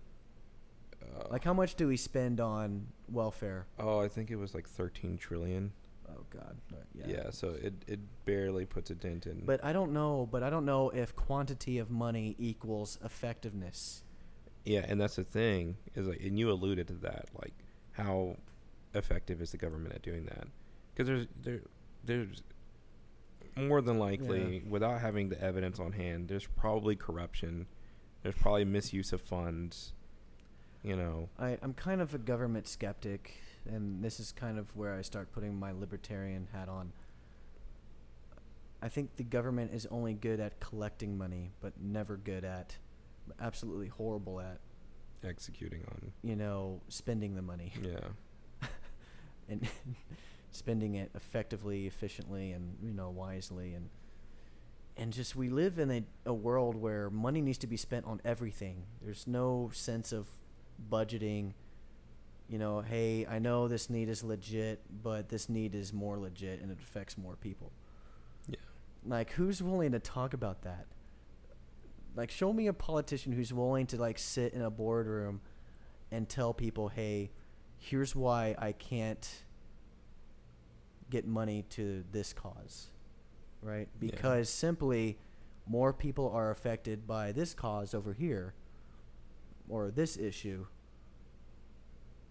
Uh, Like, how much do we spend on welfare? oh, I think it was like 13 trillion. Oh God, Yeah. yeah. so it it barely puts a dent in. But I don't know. But I don't know if quantity of money equals effectiveness. yeah, and that's the thing is like, and you alluded to that, like how effective is the government at doing that? Because there's there there's more than likely without having the evidence on hand, there's probably corruption. There's probably misuse of funds. You know. I, I'm kind of a government skeptic, and this is kind of where I start putting my libertarian hat on. I think the government is only good at collecting money, but never good at, absolutely horrible at, executing on. you know, spending the money Yeah. (laughs) and (laughs) spending it effectively, efficiently, and you know, wisely, and and just we live in a, a world where money needs to be spent on everything. There's no sense of budgeting. You know, hey, I know this need is legit, but this need is more legit and it affects more people. Yeah. Like, who's willing to talk about that? Like, show me a politician who's willing to like sit in a boardroom and tell people, hey, here's why I can't get money to this cause, right? Yeah. Because simply more people are affected by this cause over here or this issue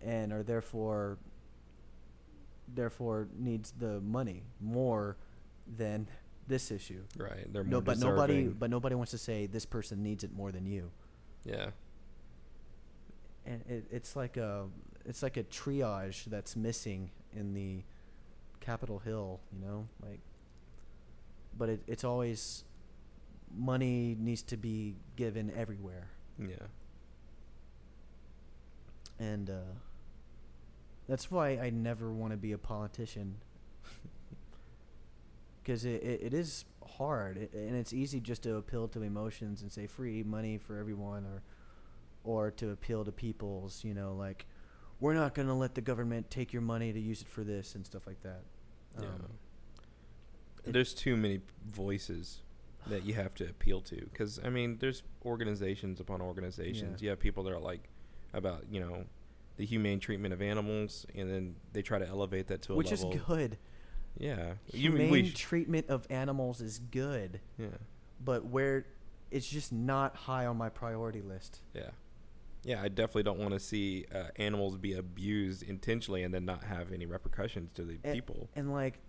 and are therefore therefore needs the money more than this issue. Right. They're more No, but nobody but nobody wants to say this person needs it more than you. Yeah. and it, it's like a it's like a triage that's missing in the Capitol Hill, you know, like. But it, it's always money needs to be given everywhere, Yeah. And uh, that's why I never want to be a politician. (laughs) Because it, it, it is hard, it, and it's easy just to appeal to emotions and say free money for everyone, or or to appeal to people's, you know, like we're not going to let the government take your money to use it for this and stuff like that. Yeah. Um, there's too many voices that you have to appeal to because I mean, there's organizations upon organizations. (sighs) Yeah. You have people that are like about you know the humane treatment of animals, and then they try to elevate that to a which is good. Yeah, Humane sh- treatment of animals is good, yeah, but where it's just not high on my priority list. yeah, yeah. I definitely don't want to see uh, animals be abused intentionally and then not have any repercussions to the And- people. And like,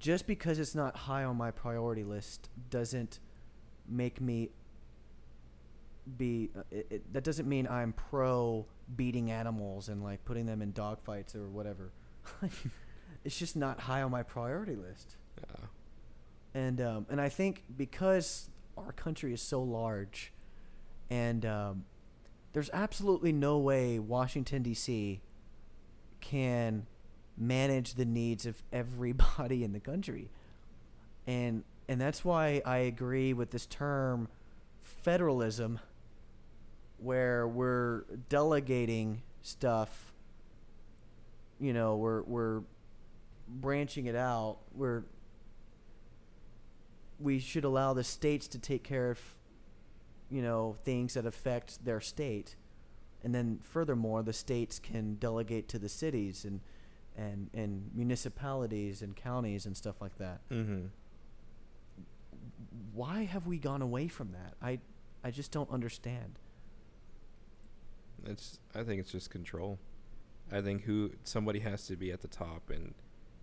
just because it's not high on my priority list doesn't make me be. Uh, it, it, that doesn't mean I'm pro beating animals and like putting them in dogfights or whatever. (laughs) it's just not high on my priority list. Yeah, and um, and I think because our country is so large, and um, there's absolutely no way Washington D.C. can manage the needs of everybody in the country, and and that's why I agree with this term federalism, where we're delegating stuff. You know, we're we're branching it out. We're we should allow the states to take care of you know things that affect their state and then furthermore the states can delegate to the cities and and and municipalities and counties and stuff like that mm-hmm. why have we gone away from that i i just don't understand It's. I think it's just control. I think who somebody has to be at the top, and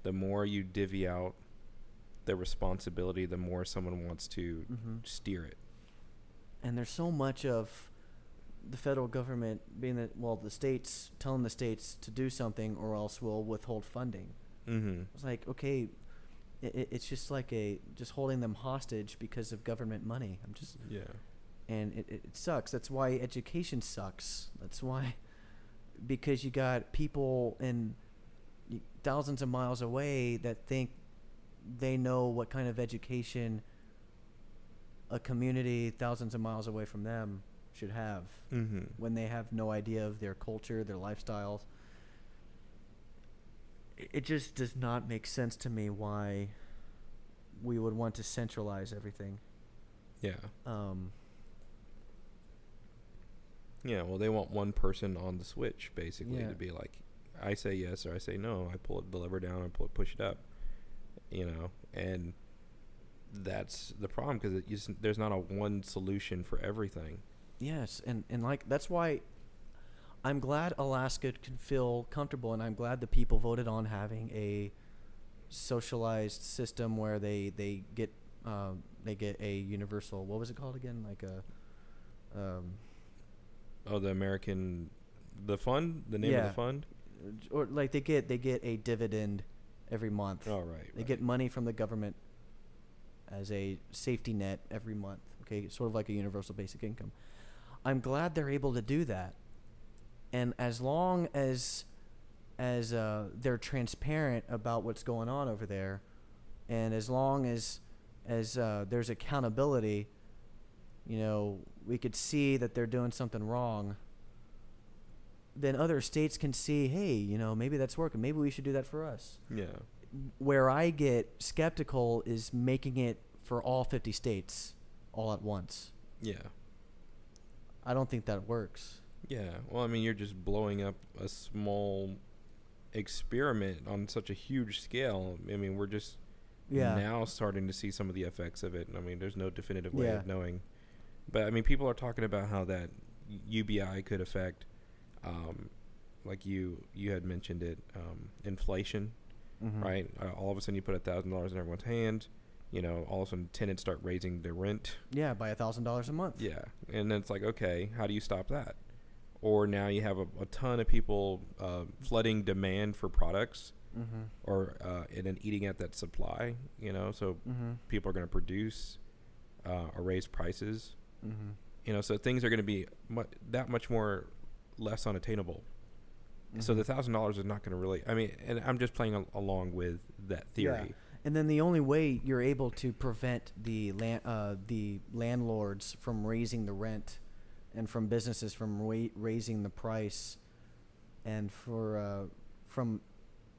the more you divvy out the responsibility, the more someone wants to mm-hmm. steer it. and there's so much of the federal government being that well the states telling the states to do something or else we'll withhold funding. Mm-hmm. It's like okay, it, it's just like a just holding them hostage because of government money. I'm just Yeah. And it, it, sucks. That's why education sucks. That's why because you got people in thousands of miles away that think they know what kind of education a community thousands of miles away from them should have Mm-hmm. when they have no idea of their culture, their lifestyles. It- It just does not make sense to me why we would want to centralize everything. Yeah. Um, Yeah. Well, they want one person on the switch basically Yeah. to be like, I say yes or I say no. I pull it, the lever down, I pull it, push it up. You know, and that's the problem because there's not a one solution for everything. Yes, and and like that's why I'm glad Alaska can feel comfortable, and I'm glad the people voted on having a socialized system where they they get um, they get a universal. What was it called again? Like a um, Oh, the American, the fund, the name of Yeah. the fund. or like they get they get a dividend every month. Oh, right. They get money from the government as a safety net every month. Okay, sort of like a universal basic income. I'm glad they're able to do that, and as long as as uh, they're transparent about what's going on over there, and as long as as uh, there's accountability, you know, we could see that they're doing something wrong. Then other states can see, hey, you know, maybe that's working. Maybe we should do that for us Yeah. where I get skeptical is making it for all 50 states all at once. Yeah. I don't think that works. Yeah. Well, I mean, you're just blowing up a small experiment on such a huge scale. I mean, we're just Yeah. now starting to see some of the effects of it. I mean, there's no definitive way Yeah. of knowing. But I mean, people are talking about how that UBI could affect, um, like you you had mentioned it, um, inflation, Mhm. right? Uh, all of a sudden, you put a thousand dollars in everyone's hand. You know, all of a sudden, tenants start raising their rent. Yeah, by a thousand dollars a month. Yeah, and then it's like, okay, how do you stop that? Or now you have a, a ton of people uh, flooding demand for products, Mm-hmm. or uh, and then eating at that supply. You know, so Mm-hmm. people are going to produce uh, or raise prices. Mm-hmm. You know, so things are going to be mu- that much more less unattainable. So the thousand dollars is not going to really. I mean, and I'm just playing al- along with that theory. And then the only way you're able to prevent the land, uh, the landlords from raising the rent, and from businesses from ra- raising the price, and for uh, from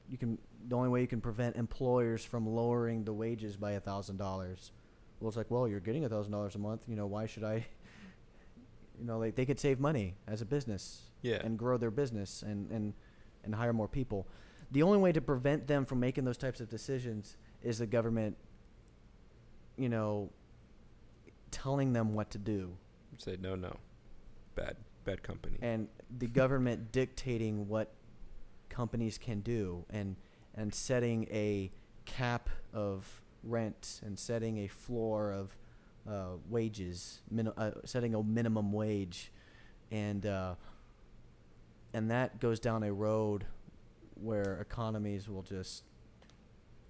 you can the only way you can prevent employers from lowering the wages by a thousand dollars. Well, it's like, well, you're getting a thousand dollars a month. You know, why should I? You know, like they could save money as a business Yeah. and grow their business and, and, and hire more people. The only way to prevent them from making those types of decisions is the government, you know, telling them what to do Say no, no, bad, bad company. and the (laughs) government dictating what companies can do and and setting a cap of rent and setting a floor of uh, wages, min- uh, setting a minimum wage, and uh, and that goes down a road where economies will just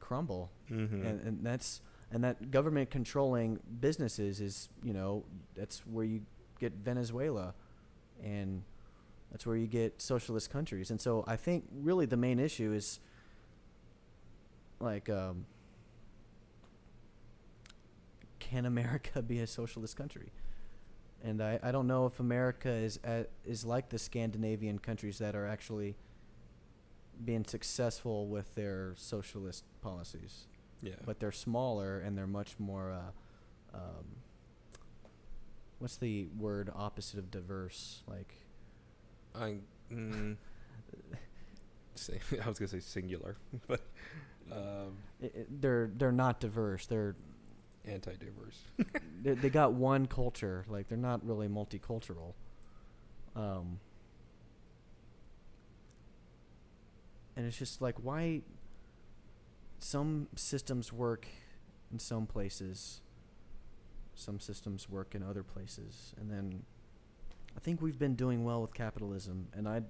crumble, mm-hmm. and, and that's and that government controlling businesses is you know that's where you get Venezuela, and that's where you get socialist countries, and so I think really the main issue is like um, can America (laughs) be a socialist country? And I, I don't know if America is at, is like the Scandinavian countries that are actually being successful with their socialist policies yeah. but they're smaller and they're much more. Uh, um, what's the word opposite of diverse? Like, I mm, (laughs) say, (laughs) I was gonna say singular, but um, i i they're they're not diverse. They're anti-diverse. (laughs) they, they got one culture. Like they're not really multicultural. Um, and it's just like why some systems work in some places, some systems work in other places, and then I think we've been doing well with capitalism, and I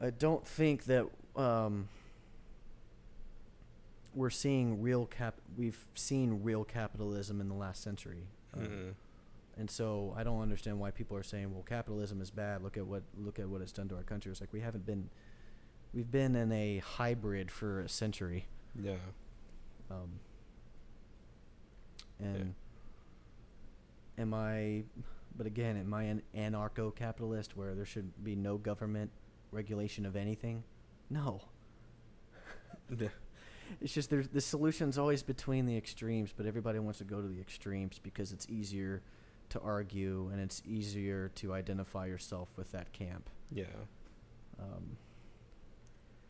I don't think that um, we're seeing real cap. We've seen real capitalism in the last century, uh, Mhm. and so I don't understand why people are saying, "Well, capitalism is bad. Look at what look at what it's done to our country." It's like we haven't been. We've been in a hybrid for a century. Yeah. Um, and am I, but again, am I an anarcho capitalist where there should be no government regulation of anything? No. Yeah. It's just there's the solution's always between the extremes, but everybody wants to go to the extremes because it's easier to argue and it's easier to identify yourself with that camp. Yeah. Um,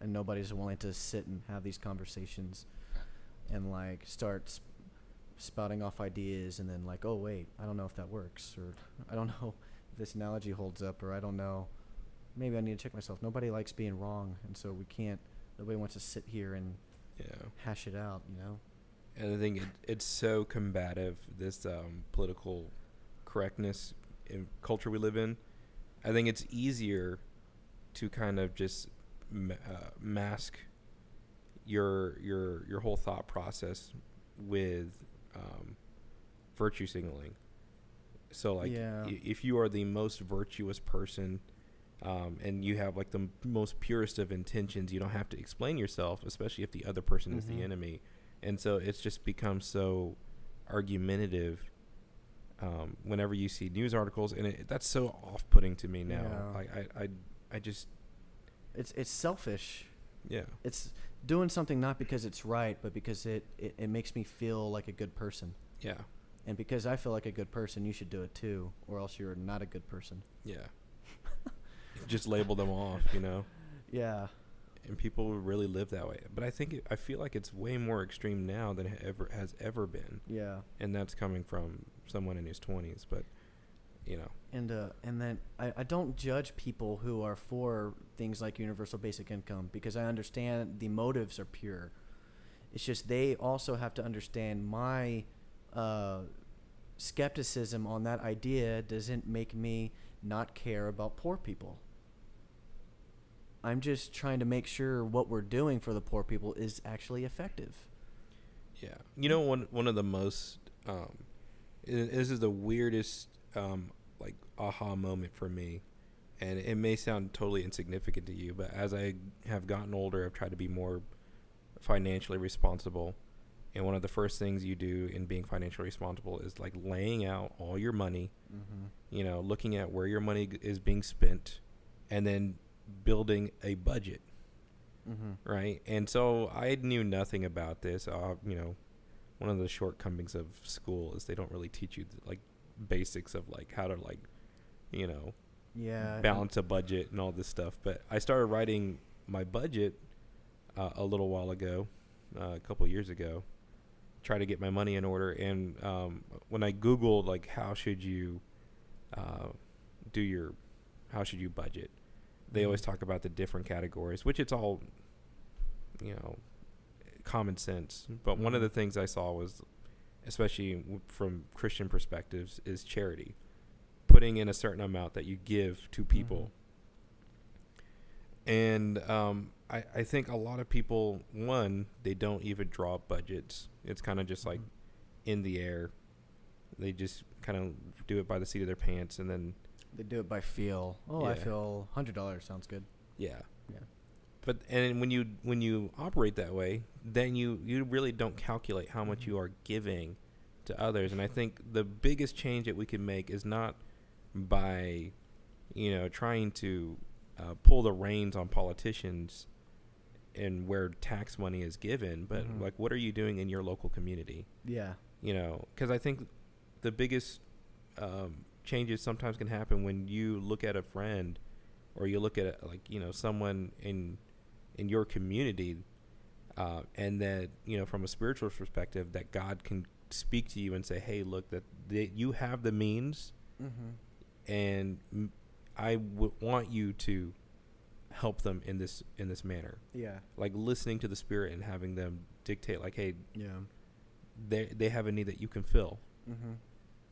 and nobody's willing to sit and have these conversations and like start sp- spouting off ideas and then like oh wait i don't know if that works or i don't (laughs) know if this analogy holds up or i don't know maybe i need to check myself nobody likes being wrong and so we can't nobody wants to sit here and Yeah. hash it out you know And I think it, it's so combative this um, political correctness in culture we live in. I think it's easier to kind of just ma- uh, mask your your your whole thought process with um, virtue signaling. So like, Yeah. i- if you are the most virtuous person. Um, and you have like the m- most purest of intentions. You don't have to explain yourself, especially if the other person is the Mhm. enemy and so it's just become so argumentative um, whenever you see news articles and it, that's so off-putting to me now Yeah. like I, I i just it's it's selfish yeah it's doing something not because it's right but because it, it, it makes me feel like a good person yeah And because I feel like a good person, you should do it too, or else you're not a good person. yeah just label them off you know Yeah. and people really live that way but i think it, i feel like it's way more extreme now than it ever has ever been Yeah. and that's coming from someone in his 20s but you know And uh, and then I, I don't judge people who are for things like universal basic income because I understand the motives are pure. It's just they also have to understand my uh, skepticism on that idea doesn't make me not care about poor people. I'm just trying to make sure what we're doing for the poor people is actually effective. Yeah, you know one one of the most um, this is the weirdest um, like aha moment for me, and it may sound totally insignificant to you, but as I have gotten older, I've tried to be more financially responsible. And one of the first things you do in being financially responsible is like laying out all your money, Mm-hmm. you know, looking at where your money is being spent, and then building a budget Mm-hmm. right? And so I knew nothing about this. Uh, you know, one of the shortcomings of school is they don't really teach you like basics of like how to like, you know, Yeah. Balance a budget and all this stuff. But I started writing my budget uh, a little while ago, uh, a couple years ago, try to get my money in order. And um, when I googled like how should you uh, do your, how should you budget, they always talk about the different categories, which it's all, you know, common sense. But one of the Mhm. things I saw was, especially w- from Christian perspectives, is charity, putting in a certain amount that you give to people. And um, I, I think a lot of people, one, they don't even draw budgets. It's kind of just like Mhm. in the air. They just kind of do it by the seat of their pants, and then They do it by feel. Oh, I Yeah. feel hundred dollars sounds good. yeah, Yeah. But and when you when you operate that way, then you you really don't calculate how much Mhm. you are giving to others. And I think the biggest change that we can make is not by, you know, trying to uh, pull the reins on politicians and where tax money is given, but Mhm. like what are you doing in your local community? Yeah. you know because i think the biggest um, changes sometimes can happen when you look at a friend or you look at like you know someone in in your community uh, and that you know from a spiritual perspective that god can speak to you and say hey look that they, you have the means Mm-hmm. and m- I w- want you to help them in this in this manner Yeah. like listening to the spirit and having them dictate like hey Yeah. they they have a need that you can fill Mm-hmm.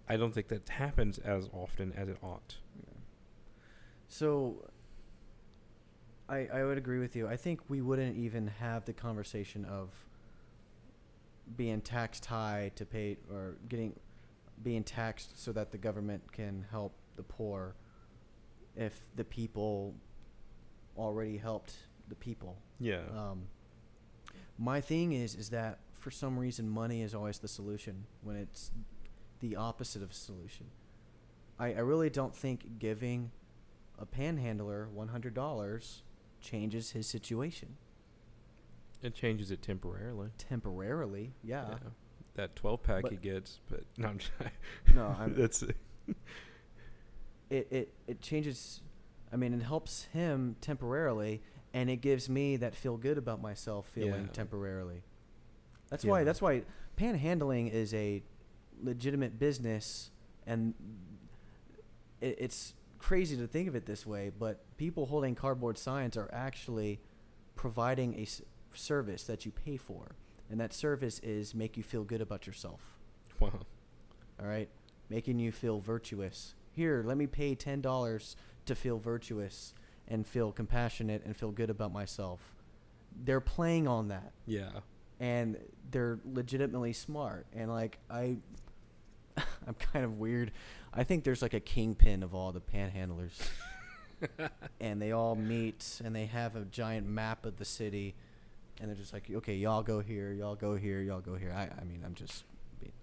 I don't think that happens as often as it ought. So I I would agree with you. I think we wouldn't even have the conversation of being taxed high to pay or getting being taxed so that the government can help the poor if the people already helped the people. Yeah. Um, my thing is is that for some reason money is always the solution when it's the opposite of a solution. I, I really don't think giving a panhandler one hundred dollars changes his situation it changes it temporarily. temporarily. Yeah. That 12 pack But- he gets, but no, I'm trying. (laughs) No, I'm, (laughs) That's it, it it changes. I mean, it helps him temporarily, and it gives me that feel good about myself feeling Yeah. temporarily. That's why. That's why panhandling is a legitimate business, and it, it's crazy to think of it this way. But people holding cardboard signs are actually providing a s- service that you pay for, and that service is make you feel good about yourself. wow. All right, making you feel virtuous. Here, let me pay ten dollars to feel virtuous and feel compassionate and feel good about myself. They're playing on that, Yeah. and they're legitimately smart. And like I, (laughs) I'm kind of weird. I think there's like a kingpin of all the panhandlers, (laughs) and they all meet and they have a giant map of the city, and they're just like, okay, y'all go here, y'all go here, y'all go here. I, I mean, I'm just,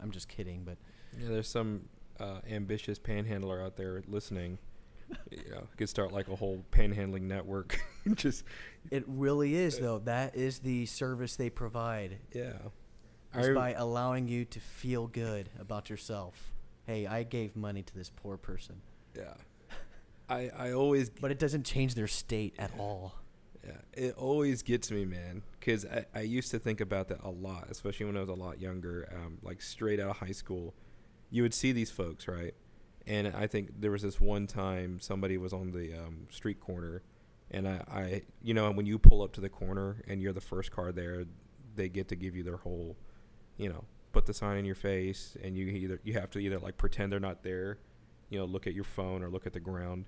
I'm just kidding, but Yeah, there's some uh, ambitious panhandler out there listening. you know, (laughs) could start like a whole panhandling network. Just It really is, though. That is the service they provide, yeah. Is by allowing you to feel good about yourself. Hey, I gave money to this poor person, yeah. I I always but it doesn't change their state at all. Yeah, it always gets me, man. Because I, I used to think about that a lot, especially when I was a lot younger, um, like straight out of high school. You would see these folks, right? And I think there was this one time somebody was on the um, street corner, and I, I, you know, when you pull up to the corner and you're the first car there, they get to give you their whole, you know, put the sign in your face, and you either you have to either like pretend they're not there, you know, look at your phone or look at the ground.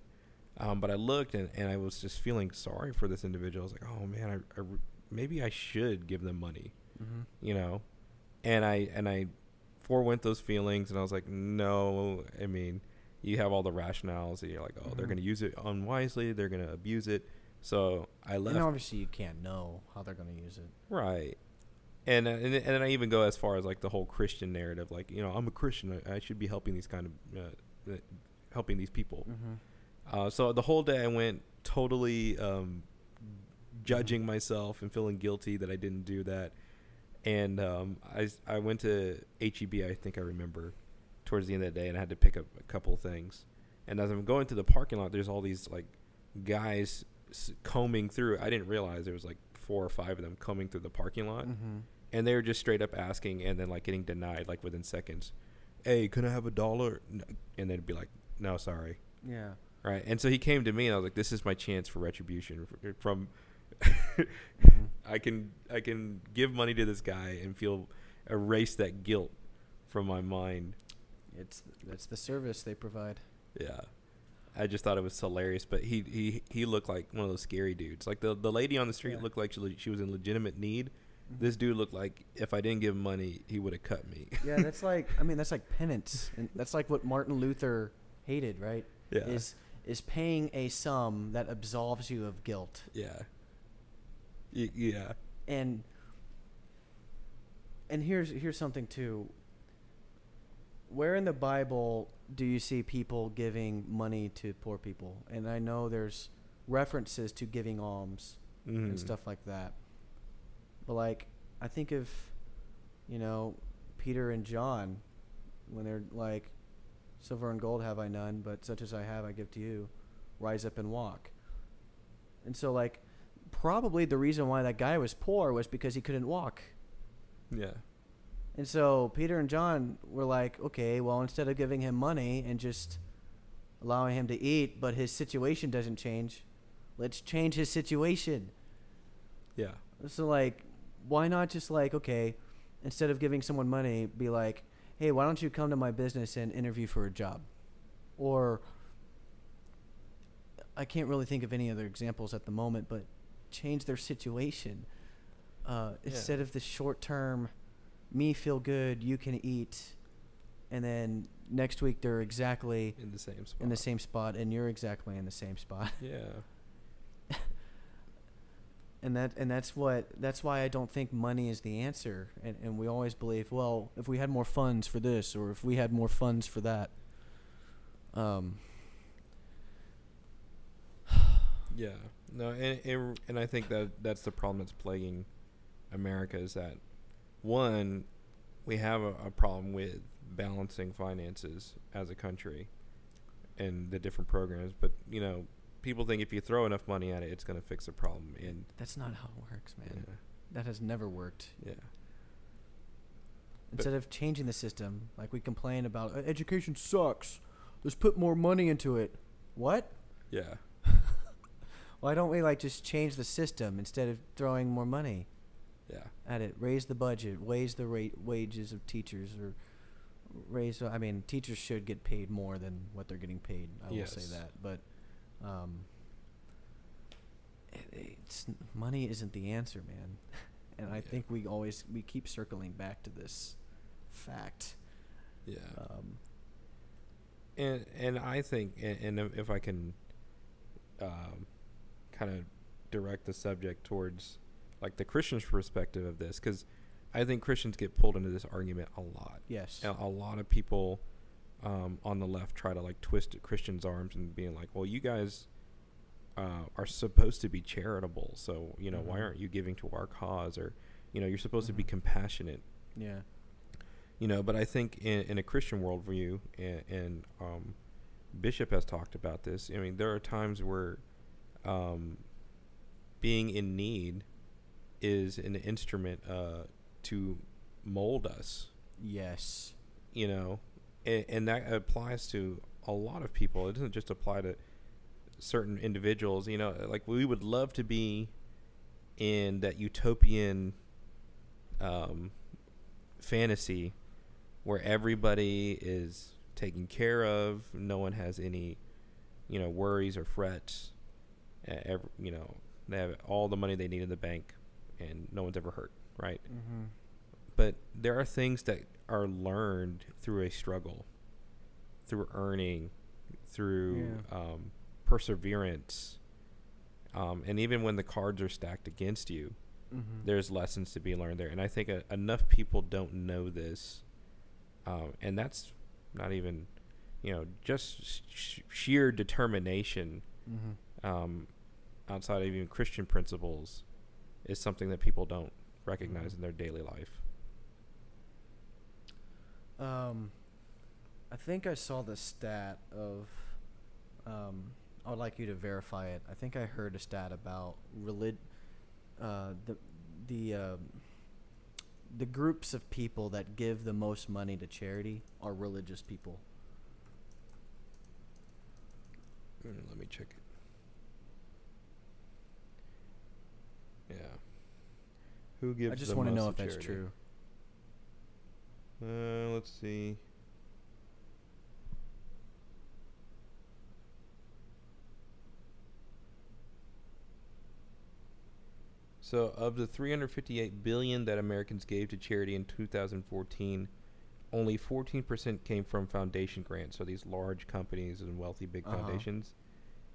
Um, but I looked and, and I was just feeling sorry for this individual. I was like, oh man, I, I maybe I should give them money, Mm-hmm. you know, and I and I forewent those feelings and I was like, no, I mean, you have all the rationales and you're like, oh, they're Mhm. going to use it unwisely, they're going to abuse it. So I left. And obviously, you can't know how they're going to use it. Right. And, uh, and and then I even go as far as like the whole Christian narrative, like you know I'm a Christian, I, I should be helping these kind of uh, uh, helping these people. Mm-hmm. Uh, so the whole day I went totally um, judging myself and feeling guilty that I didn't do that. And um, I, I went to HEB, I think I remember, towards the end of the day, and I had to pick up a couple of things. And as I'm going to the parking lot, there's all these like guys combing through. I didn't realize there was like four or five of them combing through the parking lot, Mm-hmm. And they were just straight up asking, and then like getting denied like within seconds. Hey, can I have a dollar? N- And they'd be like, No, sorry. Yeah. Right. And so he came to me and I was like, this is my chance for retribution from (laughs) Mm-hmm. I can I can give money to this guy and feel erase that guilt from my mind. It's that's the service they provide. Yeah. I just thought it was hilarious, but he he he looked like one of those scary dudes. Like the the lady on the street Yeah. looked like she, she was in legitimate need. This dude looked like if I didn't give him money, he would have cut me. yeah, that's like I mean that's like penance, and that's like what Martin Luther hated, right? yeah. Is is paying a sum that absolves you of guilt, yeah. Y- yeah. and and here's here's something too. Where in the Bible do you see people giving money to poor people? And I know there's references to giving alms and Mhm. stuff like that. But like I think of you know Peter and John when they're like silver and gold have I none but such as I have I give to you rise up and walk. And so like probably the reason why that guy was poor was because he couldn't walk. Yeah. And so Peter and John were like, okay, well, instead of giving him money and just allowing him to eat, but his situation doesn't change, let's change his situation. Yeah. So, like, why not just, like, okay, instead of giving someone money, be like, hey, why don't you come to my business and interview for a job? Or I can't really think of any other examples at the moment, but change their situation. Uh, Yeah. Instead of the short term, me feel good, you can eat, and then next week they're exactly in the same spot. in the same spot, and you're exactly in the same spot. Yeah. And that and that's what that's why I don't think money is the answer. And and we always believe, well, if we had more funds for this, or if we had more funds for that. Um. (sighs) Yeah. No, and, and and I think that that's the problem that's plaguing America is that one, we have a, a problem with balancing finances as a country and the different programs, but you know, people think if you throw enough money at it, it's going to fix the problem. And That's not how it works, man. yeah, That has never worked. yeah, Instead of changing the system, like we complain about, "Uh, education sucks. Let's put more money into it. What? yeah, (laughs) Why don't we like just change the system instead of throwing more money yeah, at it? Raise the budget, raise the rate wages of teachers, or raise. I mean, teachers should get paid more than what they're getting paid. I will say that, but um, it, it's money isn't the answer, man. (laughs) and I Yeah. think we always we keep circling back to this fact. yeah. Um, and and I think and, and if- I can um, kind of direct the subject towards like the Christian's perspective of this because I think Christians get pulled into this argument a lot. yes. A, a lot of people um, on the left try to like twist Christians' arms and being like, "Well, you guys uh, are supposed to be charitable, so you know why Mhm. aren't you giving to our cause?" Or you know, you're supposed to be Mhm. compassionate Yeah. you know but i think in, in a christian worldview and, and um, bishop has talked about this i mean there are times where um, being in need is an instrument uh, to mold us Yes. you know and, and that applies to a lot of people it doesn't just apply to certain individuals you know like we would love to be in that utopian um, fantasy where everybody is taken care of no one has any you know worries or frets uh, ev you know they have all the money they need in the bank and no one's ever hurt right Mm-hmm. But there are things that are learned through a struggle, through earning, through um, perseverance, um, and even when the cards are stacked against you, Mm-hmm. there's lessons to be learned there. And I think uh, enough people don't know this, um, and that's not even, you know, just sh- sheer determination Mm-hmm. um, outside of even Christian principles is something that people don't recognize in their daily life. Um, I think I saw the stat of. Um, I would like you to verify it. I think I heard a stat about relig- uh, the the um, the groups of people that give the most money to charity are religious people. Mm, let me check it. Yeah. Who gives? I just want to know if that's true. Uh, let's see. So, of the 358 billion that Americans gave to charity in 2014, only 14% came from foundation grants, so these large companies and wealthy big Uh-huh. foundations,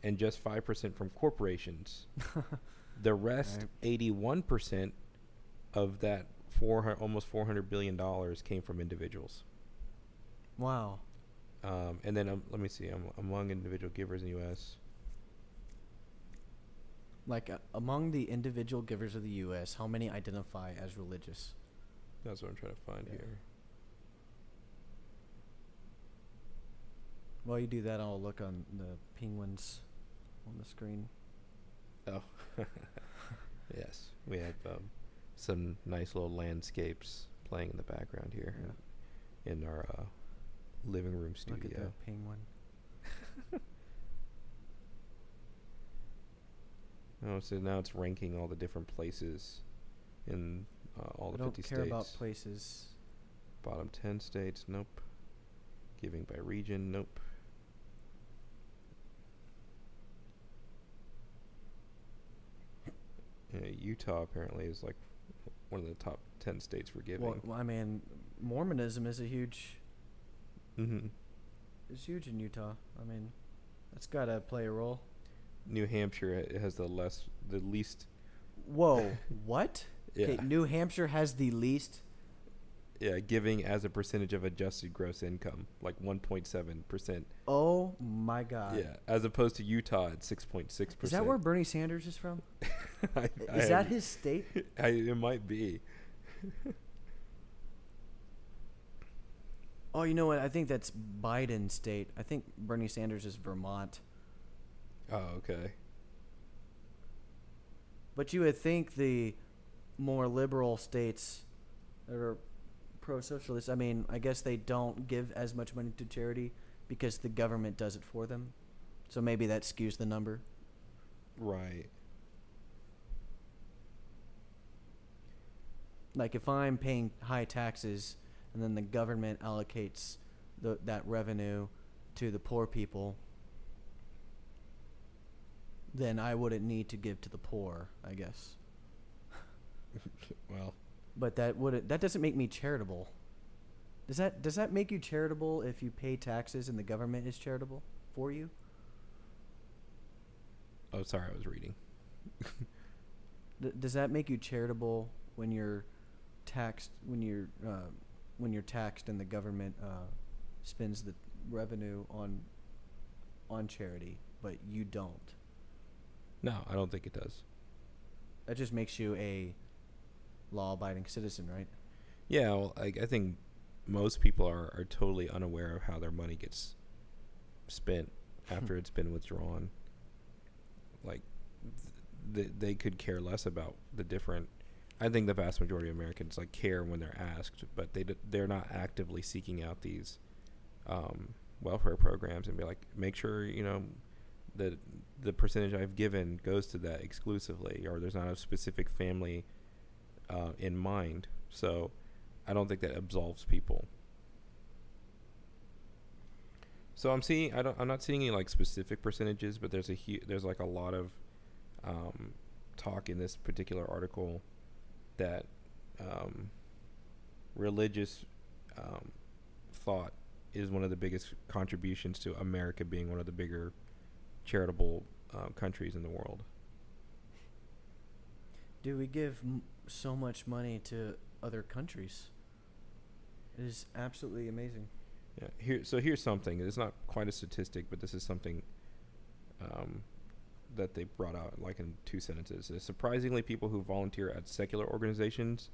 and just 5% from corporations. (laughs) the rest, Right. 81% of that 400, almost 400 billion dollars came from individuals. Wow. Um, and then um, let me see, um, among individual givers in the U.S. Like uh, among the individual givers of the U.S., how many identify as religious? That's what I'm trying to find Yeah. here. While you do that, I'll look on the penguins on the screen. Oh, (laughs) yes, we have um, some nice little landscapes playing in the background here in our uh, living room Look at studio. the penguin. (laughs) Oh, so now it's ranking all the different places in uh, all I the don't 50 care states. about places. Bottom 10 states, nope. Giving by region, nope. Yeah, Utah apparently is like one of the top 10 states for giving. Well, well, I mean, Mormonism is a huge, hmm is huge in Utah. I mean, that's got to play a role. New Hampshire has the less, the least. Whoa, (laughs) what? Yeah, New Hampshire has the least. Yeah, giving as a percentage of adjusted gross income, like 1.7 percent. Oh my God. Yeah, as opposed to Utah at 6.6 percent. Is that where Bernie Sanders is from? (laughs) I, I Is that his state? (laughs) I, it might be. (laughs) Oh, you know what? I think that's Biden's state. I think Bernie Sanders is Vermont. Oh, okay. But you would think the more liberal states that are pro-socialist, I mean, I guess they don't give as much money to charity because the government does it for them. So maybe that skews the number. Right. Like if I'm paying high taxes and then the government allocates the, that revenue to the poor people, then I wouldn't need to give to the poor, I guess. (laughs) Well, But that would that doesn't make me charitable. Does that does that make you charitable if you pay taxes and the government is charitable for you? oh, sorry, I was reading. (laughs) Does that make you charitable when you're taxed when you're uh, when you're taxed and the government uh, spends the revenue on on charity, but you don't? No, I don't think it does. That just makes you a law-abiding citizen, right? Yeah, well, I, I think most people are, are totally unaware of how their money gets spent after it's been withdrawn. Like, th- they, they could care less about the different. I think the vast majority of Americans like care when they're asked, but they d- they're not actively seeking out these um, welfare programs and be like, make sure you know that the percentage I've given goes to that exclusively, or there's not a specific family uh, in mind. So I don't think that absolves people. So I'm seeing I don't I'm not seeing any like specific percentages, but there's a hu- there's like a lot of um, talk in this particular article that um, religious um, thought is one of the biggest contributions to America being one of the bigger charitable uh, countries in the world. Do we give so much money to other countries? It is absolutely amazing. Yeah. Here, so here's something. It's not quite a statistic, but this is something um, that they brought out, like in two sentences. Uh, Surprisingly, people who volunteer at secular organizations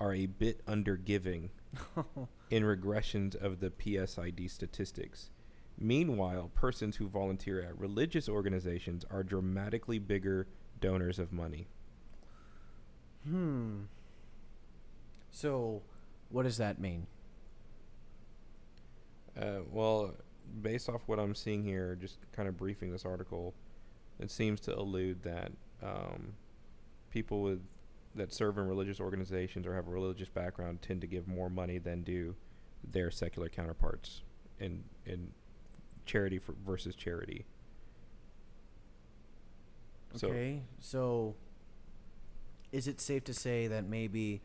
are a bit under giving (laughs) in regressions of the PSID statistics. Meanwhile, persons who volunteer at religious organizations are dramatically bigger donors of money. Hmm. So, what does that mean? Uh, well, based off what I'm seeing here, just kind of briefing this article, it seems to allude that um, people with that serve in religious organizations or have a religious background tend to give more money than do their secular counterparts in in charity versus charity. So- Okay, so is it safe to say that maybe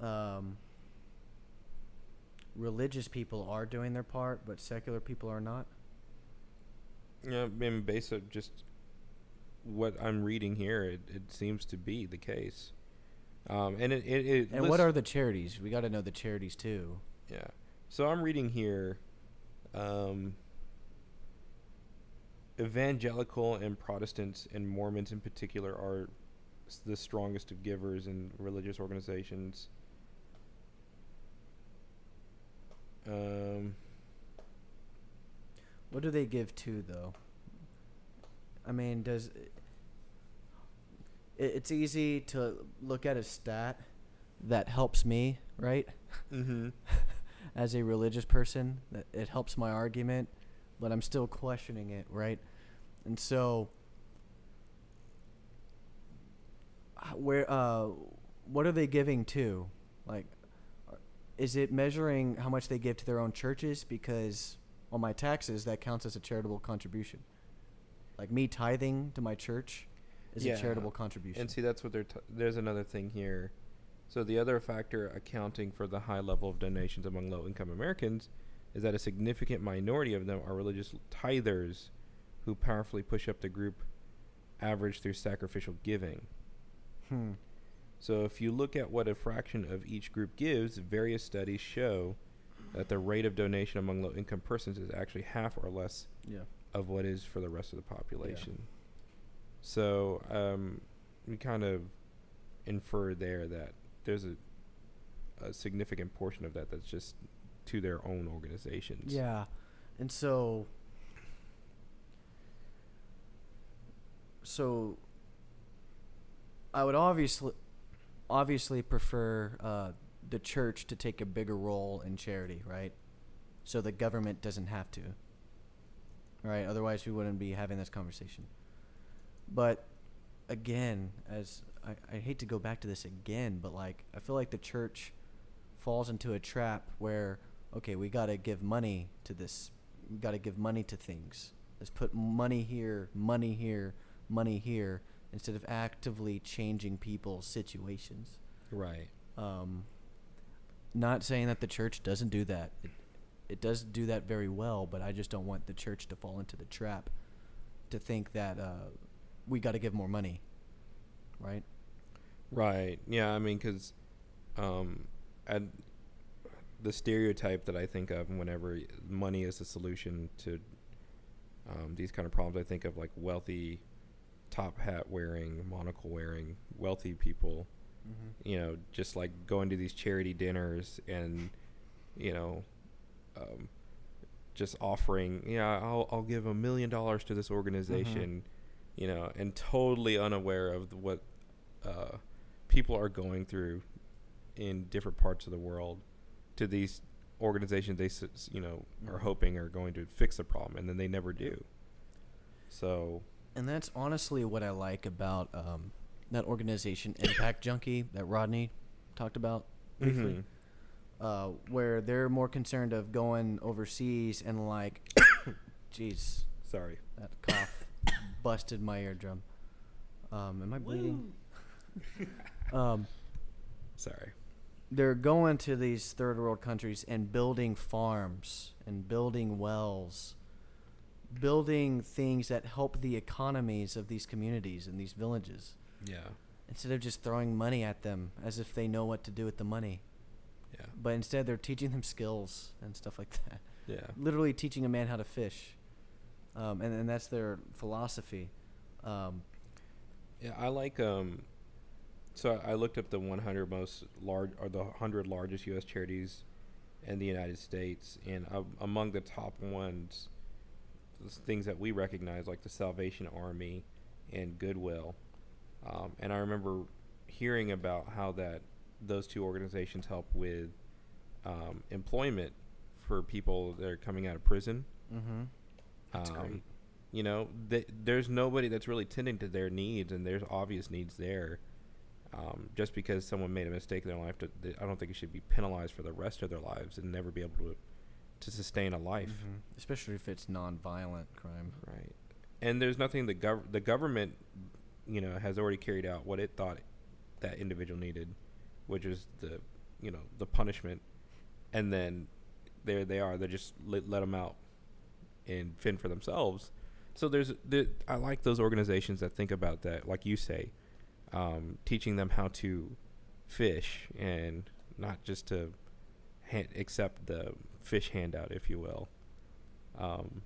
um, religious people are doing their part, but secular people are not? Yeah, I mean, based on just what I'm reading here, it, it seems to be the case. Um, and it, it, it And what are the charities? We got to know the charities too. Yeah. So I'm reading here um, evangelical and Protestants and Mormons in particular are the strongest of givers in religious organizations. Um, What do they give to though? I mean, does it, it's easy to look at a stat that helps me, right? mm-hmm. (laughs) As a religious person, it helps my argument, but I'm still questioning it, right? And so where uh what are they giving to? Like is it measuring how much they give to their own churches? Because on my taxes, that counts as a charitable contribution. Like me tithing to my church is Yeah. a charitable contribution. And see, that's what they're. T- there's another thing here. So the other factor accounting for the high level of donations among low-income Americans is that a significant minority of them are religious tithers, who powerfully push up the group average through sacrificial giving. Hmm. So if you look at what a fraction of each group gives, various studies show that the rate of donation among low-income persons is actually half or less Yeah. of what is for the rest of the population. So um, we kind of infer there that there's a, a significant portion of that that's just to their own organizations. Yeah. And so so I would obviously obviously prefer uh, the church to take a bigger role in charity, right? So the government doesn't have to. Right? Otherwise we wouldn't be having this conversation. But again, as I, I hate to go back to this again, but like I feel like the church falls into a trap where okay, we got to give money to this. We got to give money to things. Let's put money here, money here, money here instead of actively changing people's situations. Right. Um, not saying that the church doesn't do that. It, it does do that very well, but I just don't want the church to fall into the trap to think that uh, we got to give more money, right? Right. Yeah. I mean, because um, and the stereotype that I think of whenever money is the solution to um, these kind of problems, I think of like wealthy, top hat wearing, monocle wearing, wealthy people. Mm-hmm. You know, just like going to these charity dinners and, you know, um, just offering, yeah, I'll I'll give a million dollars to this organization, you know, and totally unaware of what uh, people are going through in different parts of the world to these organizations they you know are Mhm. hoping are going to fix the problem and then they never do so And that's honestly what I like about um, that organization, Impact Junkie, that Rodney talked about briefly. mhm. uh, where they're more concerned of going overseas and like, (coughs) jeez, sorry that cough busted my eardrum. Um, am I bleeding? (laughs) um, sorry they're going to these third world countries and building farms and building wells, building things that help the economies of these communities and these villages yeah instead of just throwing money at them as if they know what to do with the money. yeah But instead, they're teaching them skills and stuff like that. yeah Literally teaching a man how to fish, um, and and that's their philosophy. Um, Yeah, I like um so I looked up the 100 most large or the 100 largest US charities in the United States and uh, among the top ones things that we recognize like the Salvation Army and Goodwill. Um, and I remember hearing about how that those two organizations help with um, employment for people that are coming out of prison. mm-hmm. That's Um, great. You know, th- there's nobody that's really tending to their needs, and there's obvious needs there. Um, just because someone made a mistake in their life, to, th- I don't think it should be penalized for the rest of their lives and never be able to to sustain a life. Mhm. Especially if it's non-violent crime. Right. And there's nothing the gov- the government, you know, has already carried out what it thought that individual needed, which is the, you know, the punishment, and then there they are. They just let, let them out and fend for themselves. So there's there, I like those organizations that think about that, like you say, um, teaching them how to fish and not just to accept the fish handout, if you will. Um,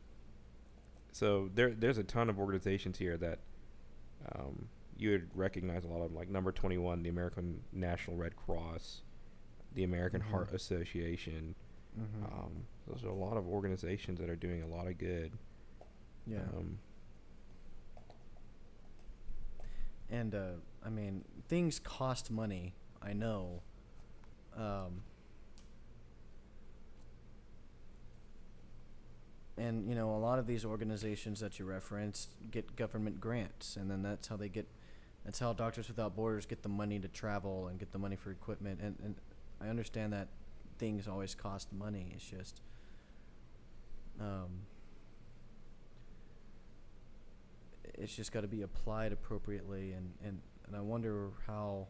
so there, there's a ton of organizations here that um, you would recognize a lot of them, like number 21, the American National Red Cross, the American Mhm. Heart Association. Mm-hmm. Um, those are a lot of organizations that are doing a lot of good. yeah. Um, And uh, I mean, things cost money. I know. Um, and you know, a lot of these organizations that you referenced get government grants, and then that's how they get. That's how Doctors Without Borders get the money to travel and get the money for equipment. And, and I understand that things always cost money. It's just, um, it's just got to be applied appropriately, and and and I wonder how,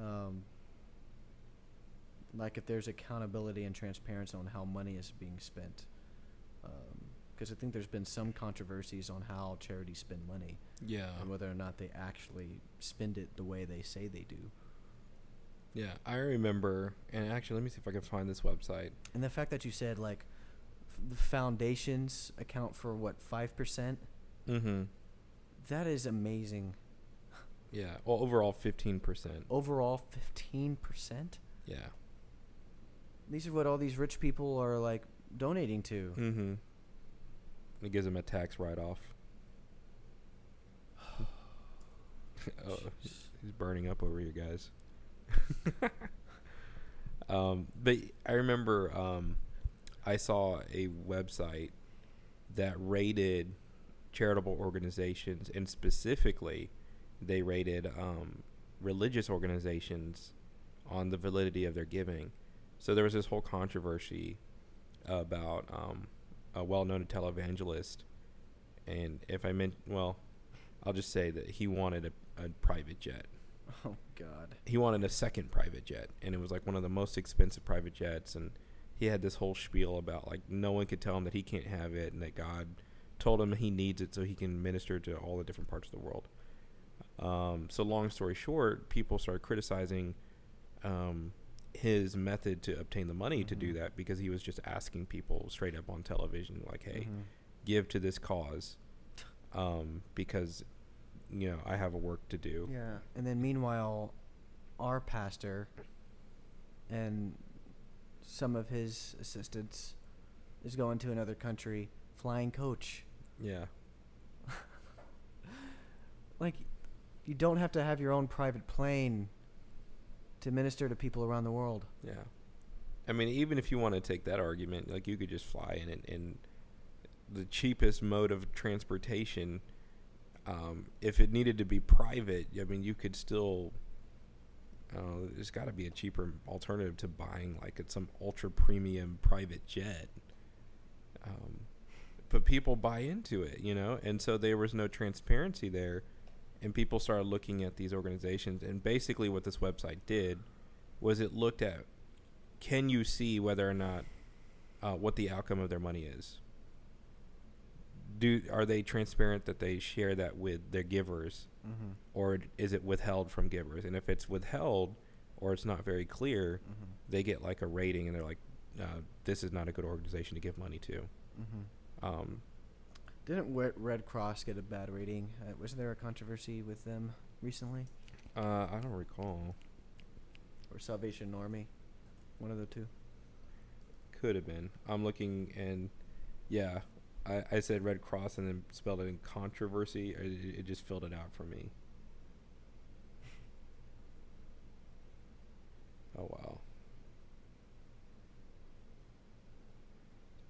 um, like if there's accountability and transparency on how money is being spent, because I think there's been some controversies on how charities spend money Yeah. and whether or not they actually spend it the way they say they do. Yeah. I remember, and actually, let me see if I can find this website. And the fact that you said like f- the foundations account for what five percent, Mm-hmm. that is amazing. Yeah. Well, overall, fifteen percent. Overall, fifteen percent. Yeah. These are what all these rich people are like donating to. Mm-hmm. It gives him a tax write-off. (sighs) oh, he's burning up over you guys. (laughs) um, but I remember um, I saw a website that rated charitable organizations, and specifically, they rated um, religious organizations on the validity of their giving. So there was this whole controversy about um, a well-known televangelist, and if I meant well, I'll just say that he wanted a, a private jet. Oh God. He wanted a second private jet, and it was like one of the most expensive private jets. And he had this whole spiel about like no one could tell him that he can't have it, and that God told him he needs it so he can minister to all the different parts of the world. Um, so long story short, people started criticizing um, his method to obtain the money to do Mhm. that because he was just asking people straight up on television, like, "Hey, Mhm. give to this cause," um, because you know I have a work to do. Yeah. And then meanwhile, our pastor and some of his assistants is going to another country flying coach. Yeah. (laughs) Like, you don't have to have your own private plane to minister to people around the world. Yeah. I mean, even if you want to take that argument, like you could just fly in it in the cheapest mode of transportation. Um, if it needed to be private, I mean, you could still. Uh, there's got to be a cheaper alternative to buying like at some ultra premium private jet. Um, but people buy into it, you know, and so there was no transparency there, and people started looking at these organizations, and basically what this website did was it looked at can you see whether or not uh, what the outcome of their money is do are they transparent that they share that with their givers Mm-hmm. or is it withheld from givers and if it's withheld or it's not very clear Mm-hmm. they get like a rating and they're like uh, this is not a good organization to give money to Mm-hmm. um, Didn't Red Cross get a bad rating? Uh, wasn't there a controversy with them recently? uh, i don't recall Or Salvation Army? One of the two. could have been i'm looking and yeah I, I said red cross and then spelled it in controversy it, it just filled it out for me (laughs) Oh wow.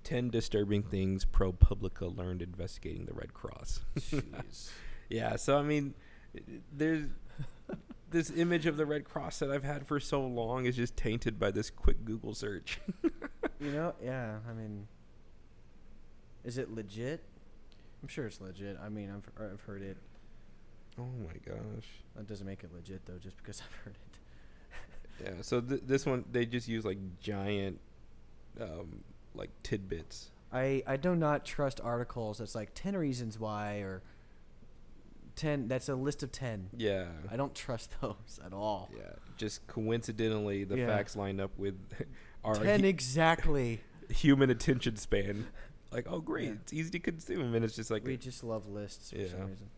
10 disturbing things ProPublica learned investigating the Red Cross. Jeez. (laughs) yeah, so I mean there's this image of the Red Cross that I've had for so long is just tainted by this quick Google search. (laughs) you know, yeah. I mean, is it legit? I'm sure it's legit. I mean, I've I've heard it. oh my gosh. That doesn't make it legit though, just because I've heard it. Yeah, so th- this one they just use like giant um like tidbits. I I do not trust articles that's like ten reasons why or ten. That's a list of ten. Yeah. I don't trust (laughs) those at all. Yeah, just coincidentally the Yeah. facts line up with (laughs) our ten hu- exactly. (laughs) human attention span. Like, oh great, Yeah. it's easy to consume, and it's just like, we just love lists for Yeah. some reason.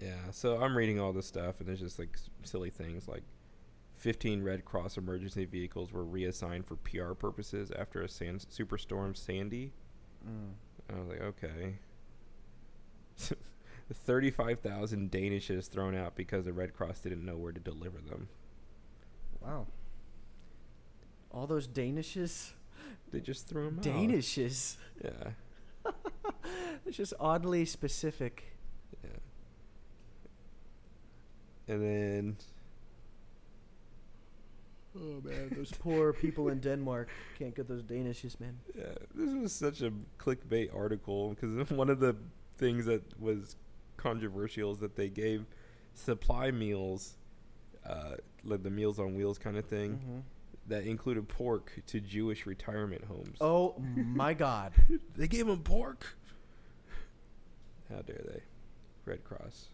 yeah. So I'm reading all this stuff, and there's just like s- silly things like 15 Red Cross emergency vehicles were reassigned for PR purposes after a sand- superstorm Sandy. Mm. I was like, okay. (laughs) 35,000 Danishes thrown out because the Red Cross didn't know where to deliver them. Wow. All those Danishes. They just threw them out. Danishes. Yeah. (laughs) It's just oddly specific. Yeah. And then Oh man, those poor people in Denmark can't get those Danishes, man. Yeah, this was such a clickbait article because (laughs) one of the things that was controversial is that they gave supply meals, uh, like the Meals on Wheels kind of thing, Mhm. that included pork to Jewish retirement homes. Oh my God. (laughs) they gave them pork. How dare they? Red Cross.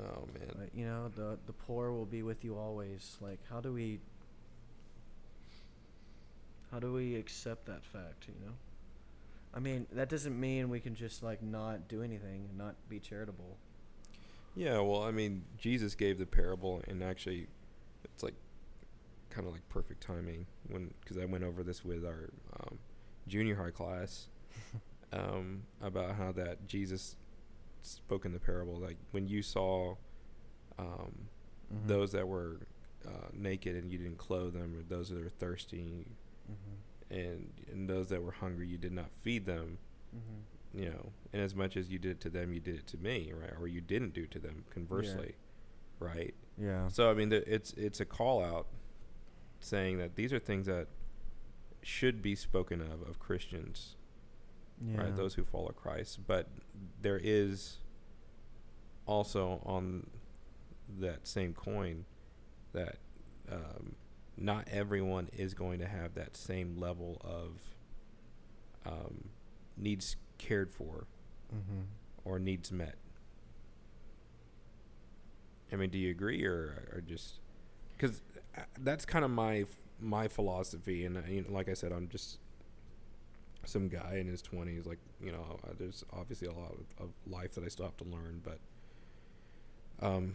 Oh man. But, you know, the the poor will be with you always. Like, how do we? How do we accept that fact? You know. I mean, that doesn't mean we can just like not do anything and not be charitable. Yeah, well, I mean, Jesus gave the parable, and actually, it's like kind of like perfect timing when because I went over this with our um, junior high class (laughs) um, about how that Jesus spoke in the parable. Like when you saw um, Mhm. those that were uh, naked and you didn't clothe them, or those that were thirsty, Mhm. and and those that were hungry, you did not feed them. Mhm. You know, and as much as you did it to them, you did it to me, right? Or you didn't do to them. Conversely, right? Yeah. So I mean, the, it's it's a call out saying that these are things that should be spoken of of Christians, Yeah. right? Those who follow Christ, but there is also on that same coin that um, not everyone is going to have that same level of um, needs cared for Mhm. or needs met. I mean, do you agree or or just because that's kind of my my philosophy, and uh, you know, like I said, I'm just some guy in his twenties. Like you know, there's obviously a lot of, life that I still have to learn, but um,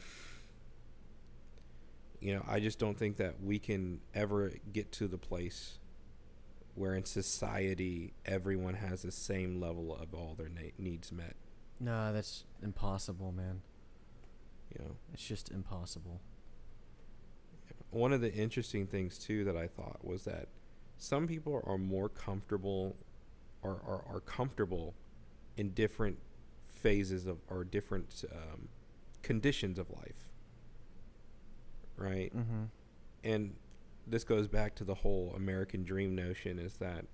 you know, I just don't think that we can ever get to the place where in society everyone has the same level of all their na- needs met. No, that's impossible, man. You know, It's just impossible. one of the interesting things too that I thought was that some people are more comfortable or are, are comfortable in different phases of or different um, conditions of life right Mm-hmm. and this goes back to the whole American dream notion is that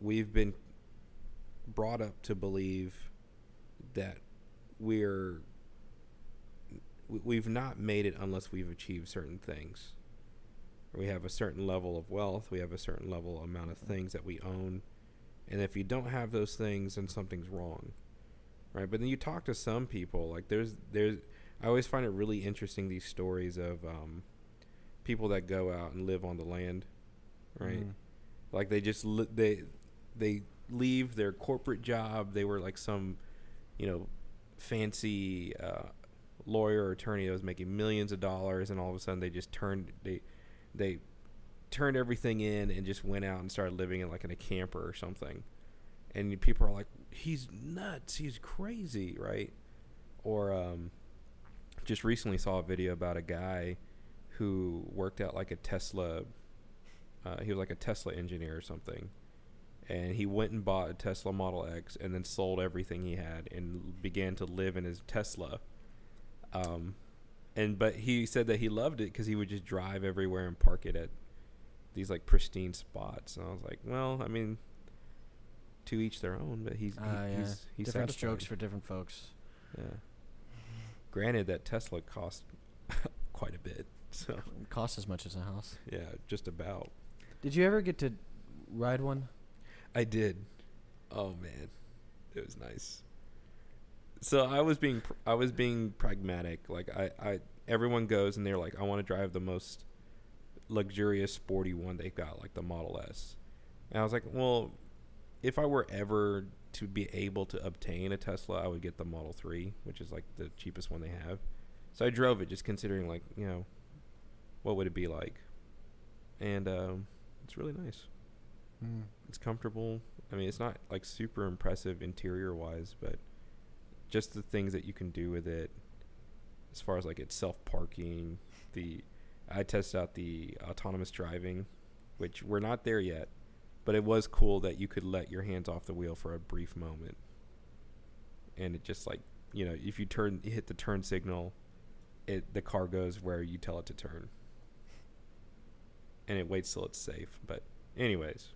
we've been brought up to believe that we're we've not made it unless we've achieved certain things. We have a certain level of wealth, we have a certain level amount of things that we own. And if you don't have those things then something's wrong. Right? But then you talk to some people like there's there's I always find it really interesting these stories of um people that go out and live on the land, right? Mhm. Like they just li- they they leave their corporate job. They were like some, you know, fancy uh, lawyer or attorney that was making millions of dollars, and all of a sudden they just turned they they turned everything in and just went out and started living in like in a camper or something. And people are like, he's nuts. He's crazy, right? Or um, just recently saw a video about a guy who worked at like a Tesla. Uh, he was like a Tesla engineer or something, and he went and bought a Tesla Model X and then sold everything he had and began to live in his Tesla. Um, and but he said that he loved it because he would just drive everywhere and park it at these like pristine spots. And I was like, well, I mean, to each their own. But he's he, Ah, yeah. he's he's different satisfied. strokes for different folks. Yeah. Granted, that Tesla cost (laughs) quite a bit. So It costs as much as a house. yeah, just about. Did you ever get to ride one? I did. Oh man, it was nice. So I was being pr- I was being pragmatic. Like I, I everyone goes and they're like, I want to drive the most luxurious sporty one they got, like the Model S. And I was like, well, if I were ever to be able to obtain a Tesla, I would get the Model Three, which is like the cheapest one they have. So I drove it, just considering like you know, what would it be like, and um, it's really nice. Mm. It's comfortable. I mean, it's not like super impressive interior wise, but just the things that you can do with it, as far as like it's self parking. The I tested out the autonomous driving, which we're not there yet, but it was cool that you could let your hands off the wheel for a brief moment, and it just like you know if you turn you hit the turn signal, it the car goes where you tell it to turn, and it waits till it's safe. But anyways,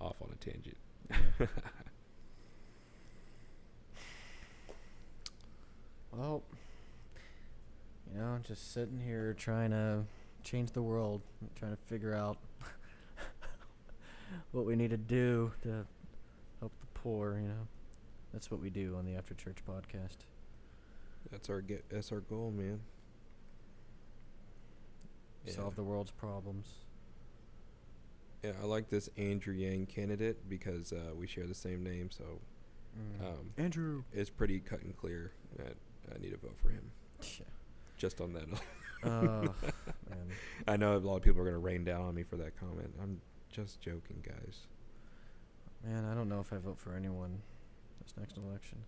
off on a tangent. Yeah. (laughs) well, you know, just sitting here trying to change the world, trying to figure out (laughs) what we need to do to help the poor. You know, that's what we do on the After Church podcast. That's our get. That's our goal, man. Solve the world's problems. Yeah, I like this Andrew Yang candidate because uh, we share the same name, so Mm. um, Andrew. it's pretty cut and clear that I need to vote for him. Yeah. Just on that. (laughs) Man. (laughs) I know a lot of people are gonna rain down on me for that comment. I'm just joking, guys. Man, I don't know if I vote for anyone this next election.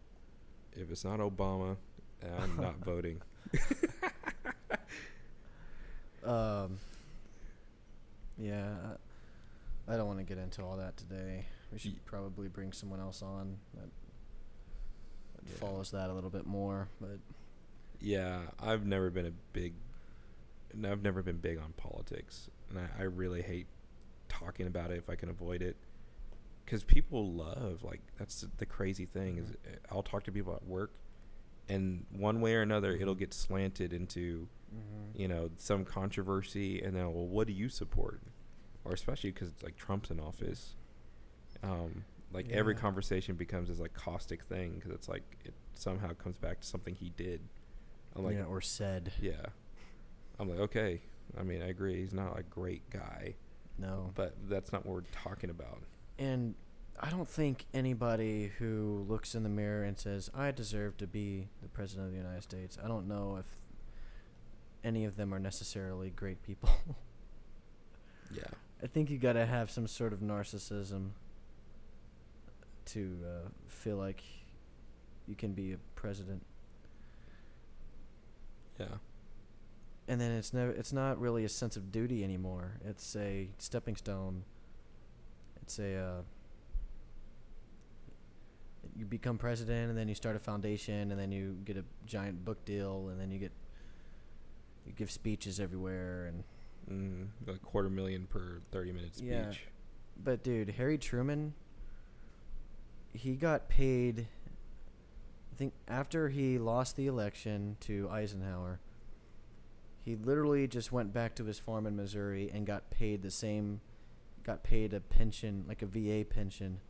If it's not Obama, I'm not (laughs) voting. Um. Yeah, I, I don't want to get into all that today. We should probably bring someone else on that, that Yeah. follows that a little bit more. But Yeah, I've never been a big. I've never been big on politics, and I, I really hate talking about it if I can avoid it. Because people love like that's the- the crazy thing is uh, I'll talk to people at work, and one way or another it'll get slanted into you know some controversy, and then well, what do you support? Or especially because it's like Trump's in office, um, like every conversation becomes this like caustic thing because it's like it somehow comes back to something he did. I'm like, yeah, or said yeah. I'm like, okay. I mean, I agree. He's not a great guy, no. but that's not what we're talking about. And I don't think anybody who looks in the mirror and says, I deserve to be the President of the United States, I don't know if any of them are necessarily great people. (laughs) Yeah. I think you gotta have some sort of narcissism to uh, feel like you can be a president. Yeah. And then it's never it's not really a sense of duty anymore. It's a stepping stone. It's a uh, you become president and then you start a foundation and then you get a giant book deal and then you get you give speeches everywhere and Mm, like quarter million per 30 minute speech. Yeah. But dude, Harry Truman he got paid I think after he lost the election to Eisenhower he literally just went back to his farm in Missouri and got paid the same got paid a pension like a VA pension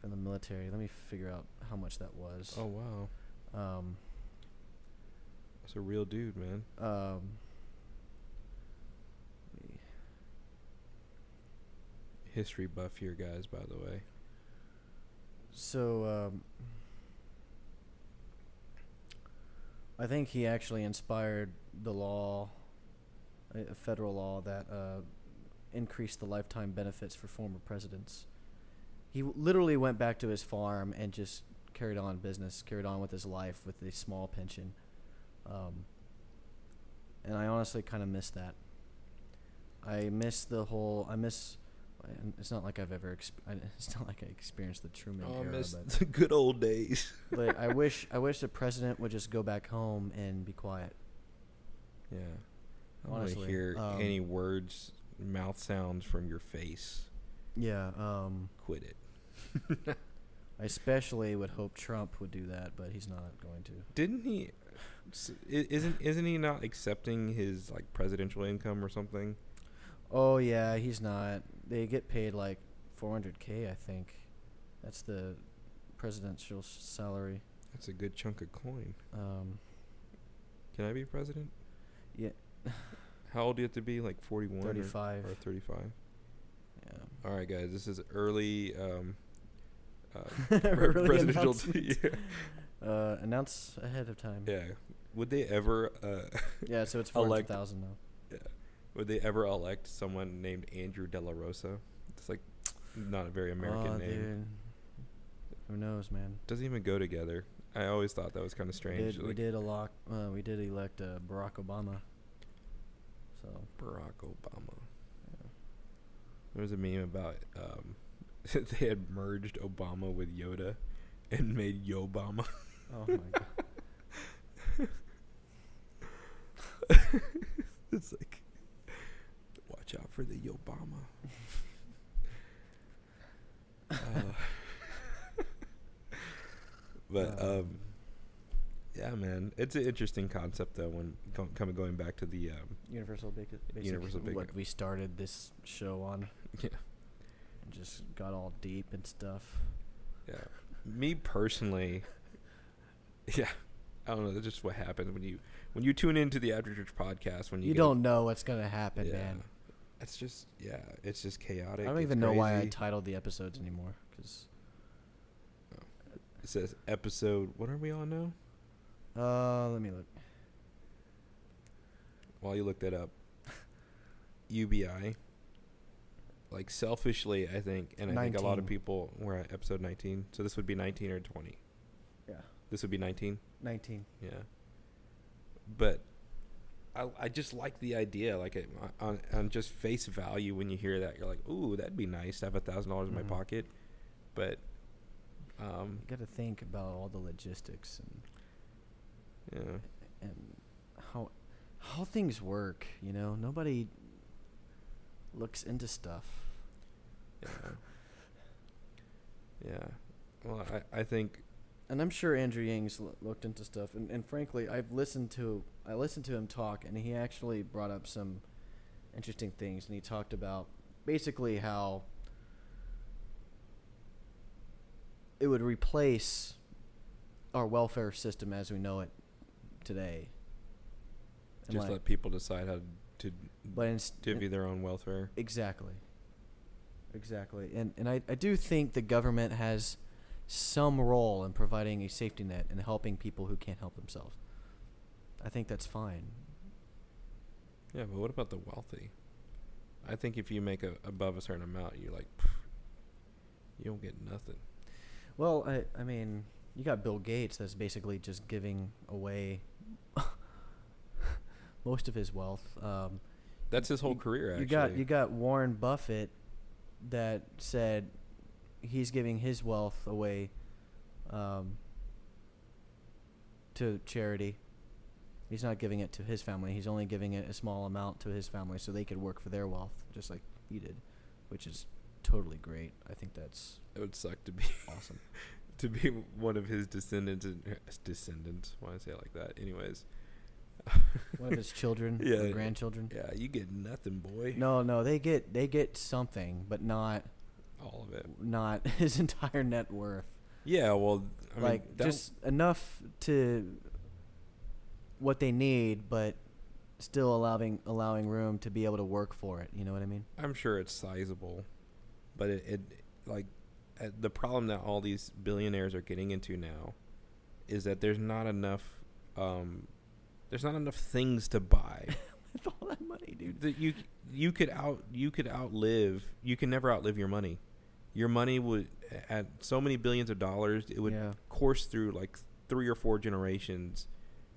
from the military. Let me figure out how much that was. Oh, wow. Um That's a real dude, man. um History buff here, guys, by the way. So, um, I think he actually inspired the law, a federal law that uh, increased the lifetime benefits for former presidents. He w- literally went back to his farm and just carried on business, carried on with his life with a small pension. Um, and I honestly kind of miss that. I miss the whole. I miss. And It's not like I've ever. Exp- (laughs) it's not like I experienced the Truman Oh, I era, miss but the good old days. (laughs) but I wish (laughs) I wish the president would just go back home and be quiet. Yeah. I don't want to hear um, any words, mouth sounds from your face. Yeah, um, Quit it. I especially would hope Trump would do that, but he's not going to. Didn't he? Isn't isn't he not accepting his like presidential income or something? Oh yeah, he's not. They get paid like 400k, I think. That's the presidential salary. That's a good chunk of coin. Um, Can I be president? yeah, (laughs) How old do you have to be? Like 41 or- 35. or 35? yeah. All right, guys. This is early um, uh, (laughs) presidential. announcement. (laughs) yeah. Uh, announce ahead of time. yeah. Would they ever? Uh, Yeah, so it's Elect- 400,000 now. Would they ever elect someone named Andrew De La Rosa? It's like not a very American oh, name. dude. Who knows, man? Doesn't even go together. I always thought that was kind of We strange. did, we did a lot. Uh, we did elect uh, Barack Obama. So Barack Obama. yeah. There was a meme about um, (laughs) they had merged Obama with Yoda and made Yobama. Oh my god. (laughs) (laughs) it's like, watch out for the Obama. (laughs) uh, but Uh, um, yeah, man, it's an interesting concept though. When coming going back to the um, Universal basic, basic Universal what we started this show on. (laughs) Yeah. And just got all deep and stuff. Yeah. Me personally, (laughs) yeah, I don't know. That's just what happens when you when you tune into the After Church podcast. When you, You, don't know what's gonna happen, yeah, man. It's just yeah, it's just chaotic. I don't it's even know why I titled the episodes anymore. Cause it says episode. What are we on now? uh, let me look. While you look that up, (laughs) UBI. Like selfishly, I think, and I think a lot of people were at episode nineteen. So this would be nineteen or twenty. Yeah, This would be nineteen. nineteen. Yeah. But I I just like the idea. Like it, on on just face value, when you hear that, you're like, "Ooh, that'd be nice to have a thousand dollars in my pocket." But um, You got to think about all the logistics and yeah, and how how things work. You know, nobody looks into stuff. yeah, yeah. Well, I I think And I'm sure Andrew Yang's l- looked into stuff. And, and frankly, I've listened to I listened to him talk, and he actually brought up some interesting things. And he talked about basically how it would replace our welfare system as we know it today. And just like- let people decide how to but inst- divvy their own welfare. Exactly. Exactly. And and I, I do think the government has some role in providing a safety net and helping people who can't help themselves. I think that's fine. Yeah, but what about the wealthy? I think if you make a above a certain amount, you're like, "Pff, you don't get nothing. Well, I I mean, you got Bill Gates that's basically just giving away (laughs) most of his wealth. Um, That's his whole you- career. Actually, You got you got Warren Buffett that said he's giving his wealth away um, to charity. He's not giving it to his family. He's only giving it a small amount to his family so they could work for their wealth, just like he did, which is totally great. I think that's It would suck to be (laughs) awesome. to be one of his descendants. and- uh, Descendants. Why I say it like that? Anyways. (laughs) One of his children Yeah, or grandchildren. Yeah, you get nothing, boy. No, no, they get they get something, but not All of it. not (laughs) his entire net worth. Yeah, well, I like mean, just enough to what they need, but still allowing allowing room to be able to work for it. You know what I mean? I'm sure it's sizable, but it, it like uh, the problem that all these billionaires are getting into now is that there's not enough. Um, there's not enough things to buy. (laughs) With all that money, dude. that you you could out you could outlive you can never outlive your money. Your money would at so many billions of dollars it would Yeah. course through like three or four generations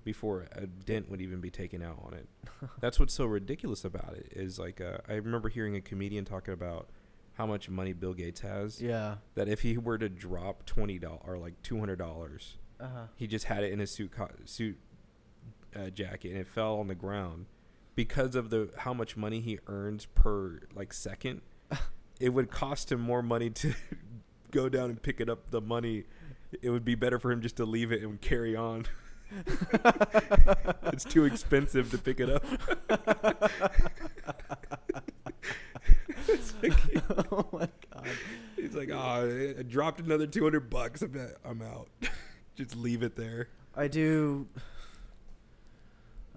before a dent would even be taken out on it. (laughs) That's what's so ridiculous about it is like uh, I remember hearing a comedian talking about how much money Bill Gates has. Yeah. That if he were to drop twenty dollars or like two hundred dollars, Uh huh. he just had it in his suit co- suit uh, jacket and it fell on the ground because of the how much money he earns per like second (laughs) it would cost him more money to (laughs) go down and pick it up the money it would be better for him just to leave it and carry on it's too expensive to pick it up (laughs) It's like- (laughs) oh my god. he's like oh i dropped another 200 bucks i'm, I'm out (laughs) just leave it there I do.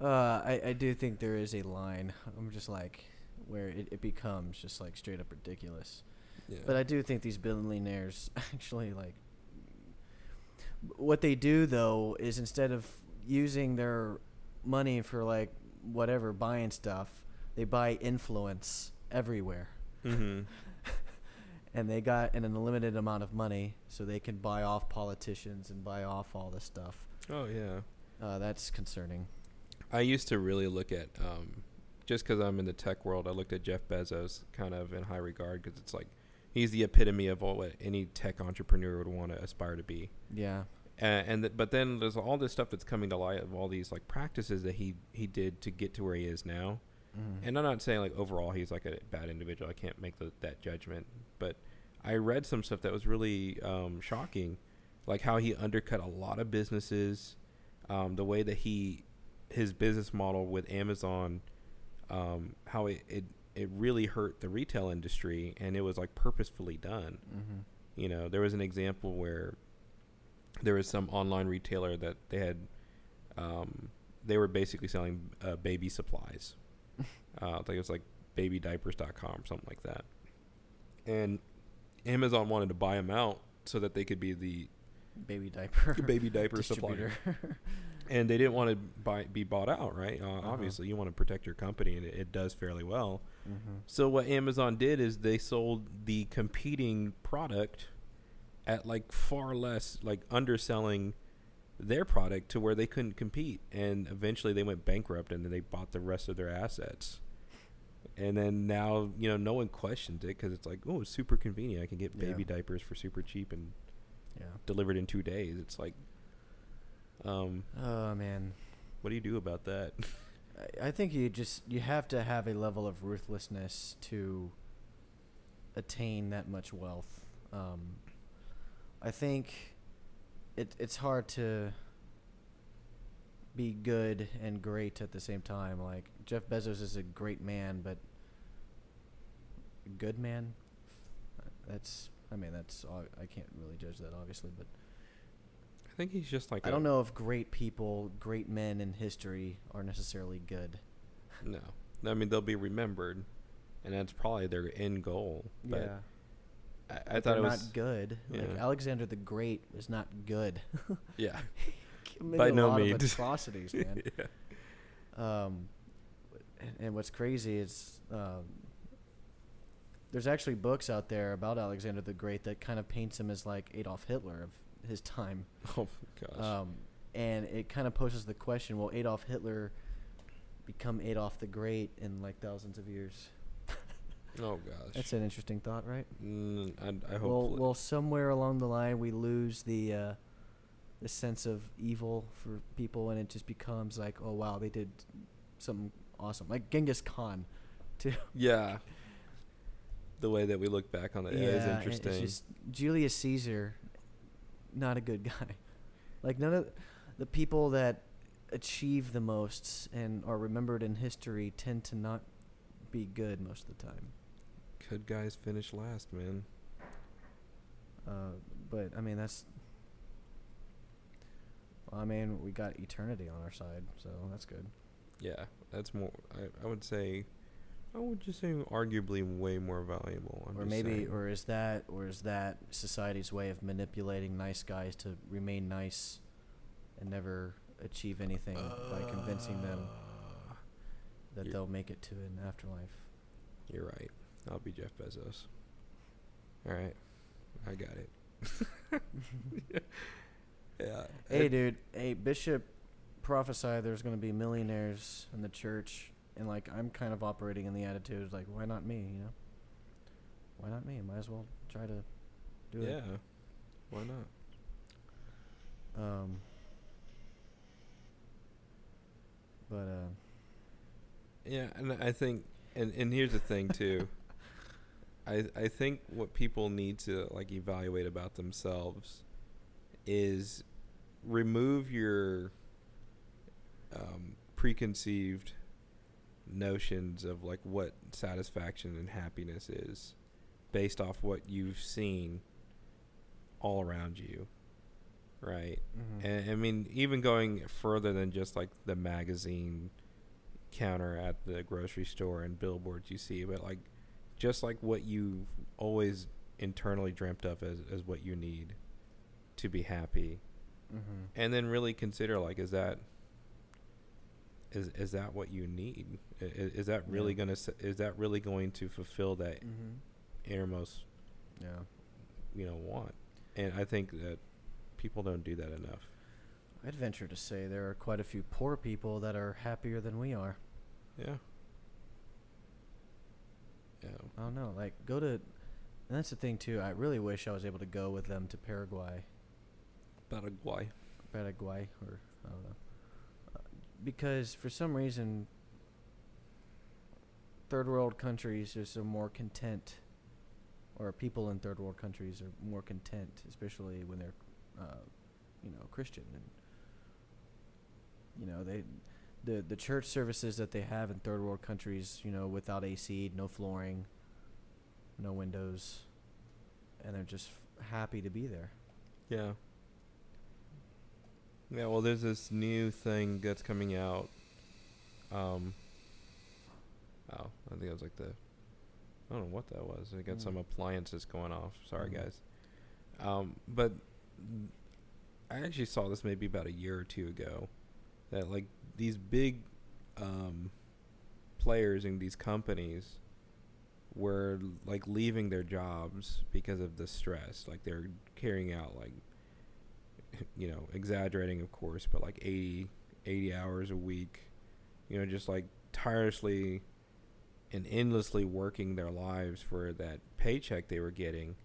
Uh, I I do think there is a line. I'm just like where it, it becomes just like straight up ridiculous. yeah But I do think these billionaires actually like what they do though is instead of using their money for like whatever buying stuff, they buy influence everywhere. mm-hmm. (laughs) And they got an unlimited amount of money so they can buy off politicians and buy off all this stuff. oh yeah Uh, that's concerning. I used to really look at, um, just because I'm in the tech world, I looked at Jeff Bezos kind of in high regard because it's like he's the epitome of all what any tech entrepreneur would want to aspire to be. Yeah. and, and th- but then there's all this stuff that's coming to light of all these like practices that he he did to get to where he is now. Mhm. And I'm not saying like overall he's like a bad individual. I can't make the, that judgment, but I read some stuff that was really um, shocking, like how he undercut a lot of businesses, um, the way that he his business model with Amazon, um, how it, it it really hurt the retail industry, and it was like purposefully done. Mhm. You know, there was an example where there was some online retailer that they had, um, they were basically selling uh, baby supplies. (laughs) uh, I think it was like babydiapers.com or something like that. And Amazon wanted to buy them out so that they could be the baby diaper (laughs) baby diaper supplier. (laughs) And they didn't want to buy, be bought out, right? Uh, Uh-huh. Obviously, you want to protect your company, and it, it does fairly well. Mhm. So what Amazon did is they sold the competing product at like far less, like underselling their product to where they couldn't compete, and eventually they went bankrupt, and then they bought the rest of their assets. And then now, you know, no one questions it because it's like, oh, it's super convenient. I can get Yeah. baby diapers for super cheap and Yeah. delivered in two days. It's like, um, Oh man. what do you do about that? (laughs) I- think you just you have to have a level of ruthlessness to attain that much wealth. Um, I think it it's hard to be good and great at the same time. Like Jeff Bezos is a great man, but good man. That's I mean that's I can't really judge that obviously, but think he's just like I don't know if great people, great men in history are necessarily good. No, I mean they'll be remembered, and that's probably their end goal. But yeah. I, I But thought they're it was not good. Like yeah. Alexander the Great was not good. (laughs) yeah, Committed By a no lot means. atrocities, (laughs) man. yeah. um, and, and what's crazy is um, there's actually books out there about Alexander the Great that kind of paints him as like Adolf Hitler of his time. (laughs) Oh gosh. Um, and it kind of poses the question: Will Adolf Hitler become Adolf the Great in like thousands of years? (laughs) oh gosh. That's an interesting thought, right? Mm, I, I hope. Well, well, somewhere along the line, we lose the uh, the sense of evil for people, and it just becomes like, oh wow, they did something awesome, like Genghis Khan, (laughs) too. yeah. The way that we look back on it is and interesting. Just Julius Caesar, not a good (laughs) guy. Like none of the people that achieve the most and are remembered in history tend to not be good most of the time. Good guys finish last, man. Uh, but I mean that's. Well, I mean, we got eternity on our side, so that's good. Yeah, that's more. I, I would say. I would just say arguably way more valuable. I'm or maybe, saying. or is that, or is that society's way of manipulating nice guys to remain nice, and never achieve anything by convincing them Uh, that they'll make it to an afterlife? You're right. I'll be Jeff Bezos. All right, I got it. (laughs) yeah. Hey, dude. Hey, Bishop prophesied there's going to be millionaires in the church, and like I'm kind of operating in the attitude like, why not me? You know, why not me? Might as well try to do yeah. it. Yeah. Why not? Um. But uh, Yeah, and I think, and and here's the thing too. (laughs) I I think what people need to like evaluate about themselves is remove your um, preconceived notions of like what satisfaction and happiness is based off what you've seen all around you right mhm. and I mean, even going further than just like the magazine counter at the grocery store and billboards you see, but like just like what you've always internally dreamt of as, as what you need to be happy. Mhm. And then really consider like, is that is is that what you need? Is, is that really Yeah. gonna is that really going to fulfill that Mhm. innermost Yeah. you know want? And I think that people don't do that enough. I'd venture to say there are quite a few poor people that are happier than we are. Yeah. Yeah. I don't know. Like, go to. And that's the thing too. I really wish I was able to go with them to Paraguay. Paraguay. Paraguay or I don't know. Because for some reason, third world countries are more content, or people in third world countries are more content, especially when they're, uh, you know, Christian and. You know they, the the church services that they have in third world countries, you know, without AC, no flooring, no windows, and they're just f- happy to be there. Yeah. Yeah, well, there's this new thing that's coming out. Um. Oh, I think it was like the. I don't know what that was. I got Mm. some appliances going off. Sorry, Mhm. guys. Um, but mm, I actually saw this maybe about a year or two ago. That like these big um, players in these companies were like leaving their jobs because of the stress. Like they're carrying out like (laughs) you know, exaggerating of course, but like 80, 80 hours a week, you know, just like tirelessly and endlessly working their lives for that paycheck they were getting.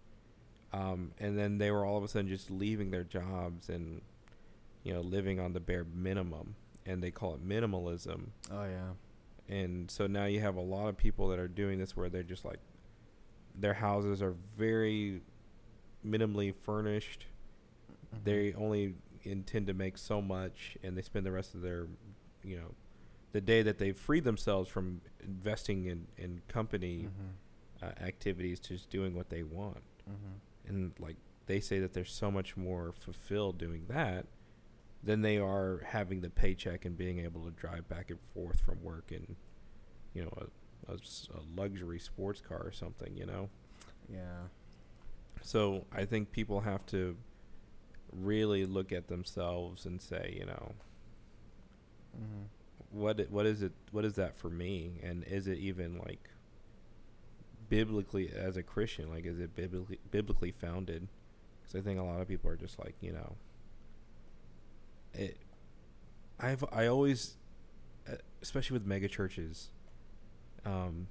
Um, and then they were all of a sudden just leaving their jobs and, you know, living on the bare minimum. And they call it minimalism Oh yeah. and so now you have a lot of people that are doing this where they're just like their houses are very minimally furnished Mhm. they only intend to make so much and they spend the rest of their you know the day that they've freed themselves from investing in in company Mhm. uh, activities to just doing what they want Mhm. and like they say that they're so much more fulfilled doing that than they are having the paycheck and being able to drive back and forth from work in you know a a luxury sports car or something you know Yeah. so i think people have to really look at themselves and say you know Mhm. what what is it what is that for me? And is it even like biblically as a christian like is it biblically biblically founded? Because i think a lot of people are just like you know it i've i always especially with mega churches um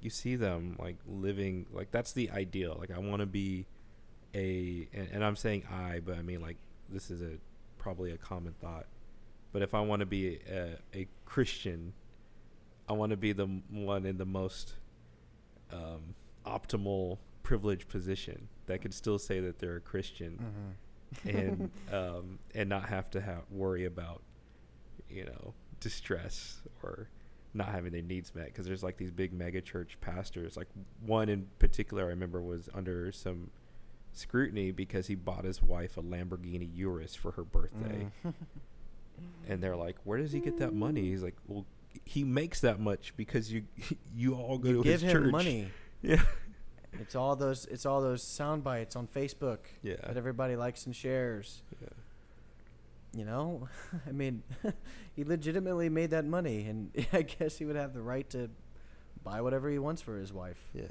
you see them like living like that's the ideal. Like i want to be a and, and i'm saying i but i mean like this is a probably a common thought. But if i want to be a, a christian i want to be the one in the most um, optimal privileged position that could still say that they're a christian Mhm. and (laughs) um, and not have to have worry about you know distress or not having their needs met. Because there's like these big mega church pastors. Like one in particular i remember was under some scrutiny because he bought his wife a lamborghini urus for her birthday Mm. and they're like where does he get that money he's like well he makes that much because you (laughs) you all go you to give his him church money. (laughs) yeah It's all those. It's all those sound bites on Facebook yeah that everybody likes and shares. yeah You know, (laughs) I mean, he legitimately made that money, and I guess he would have the right to buy whatever he wants for his wife. yeah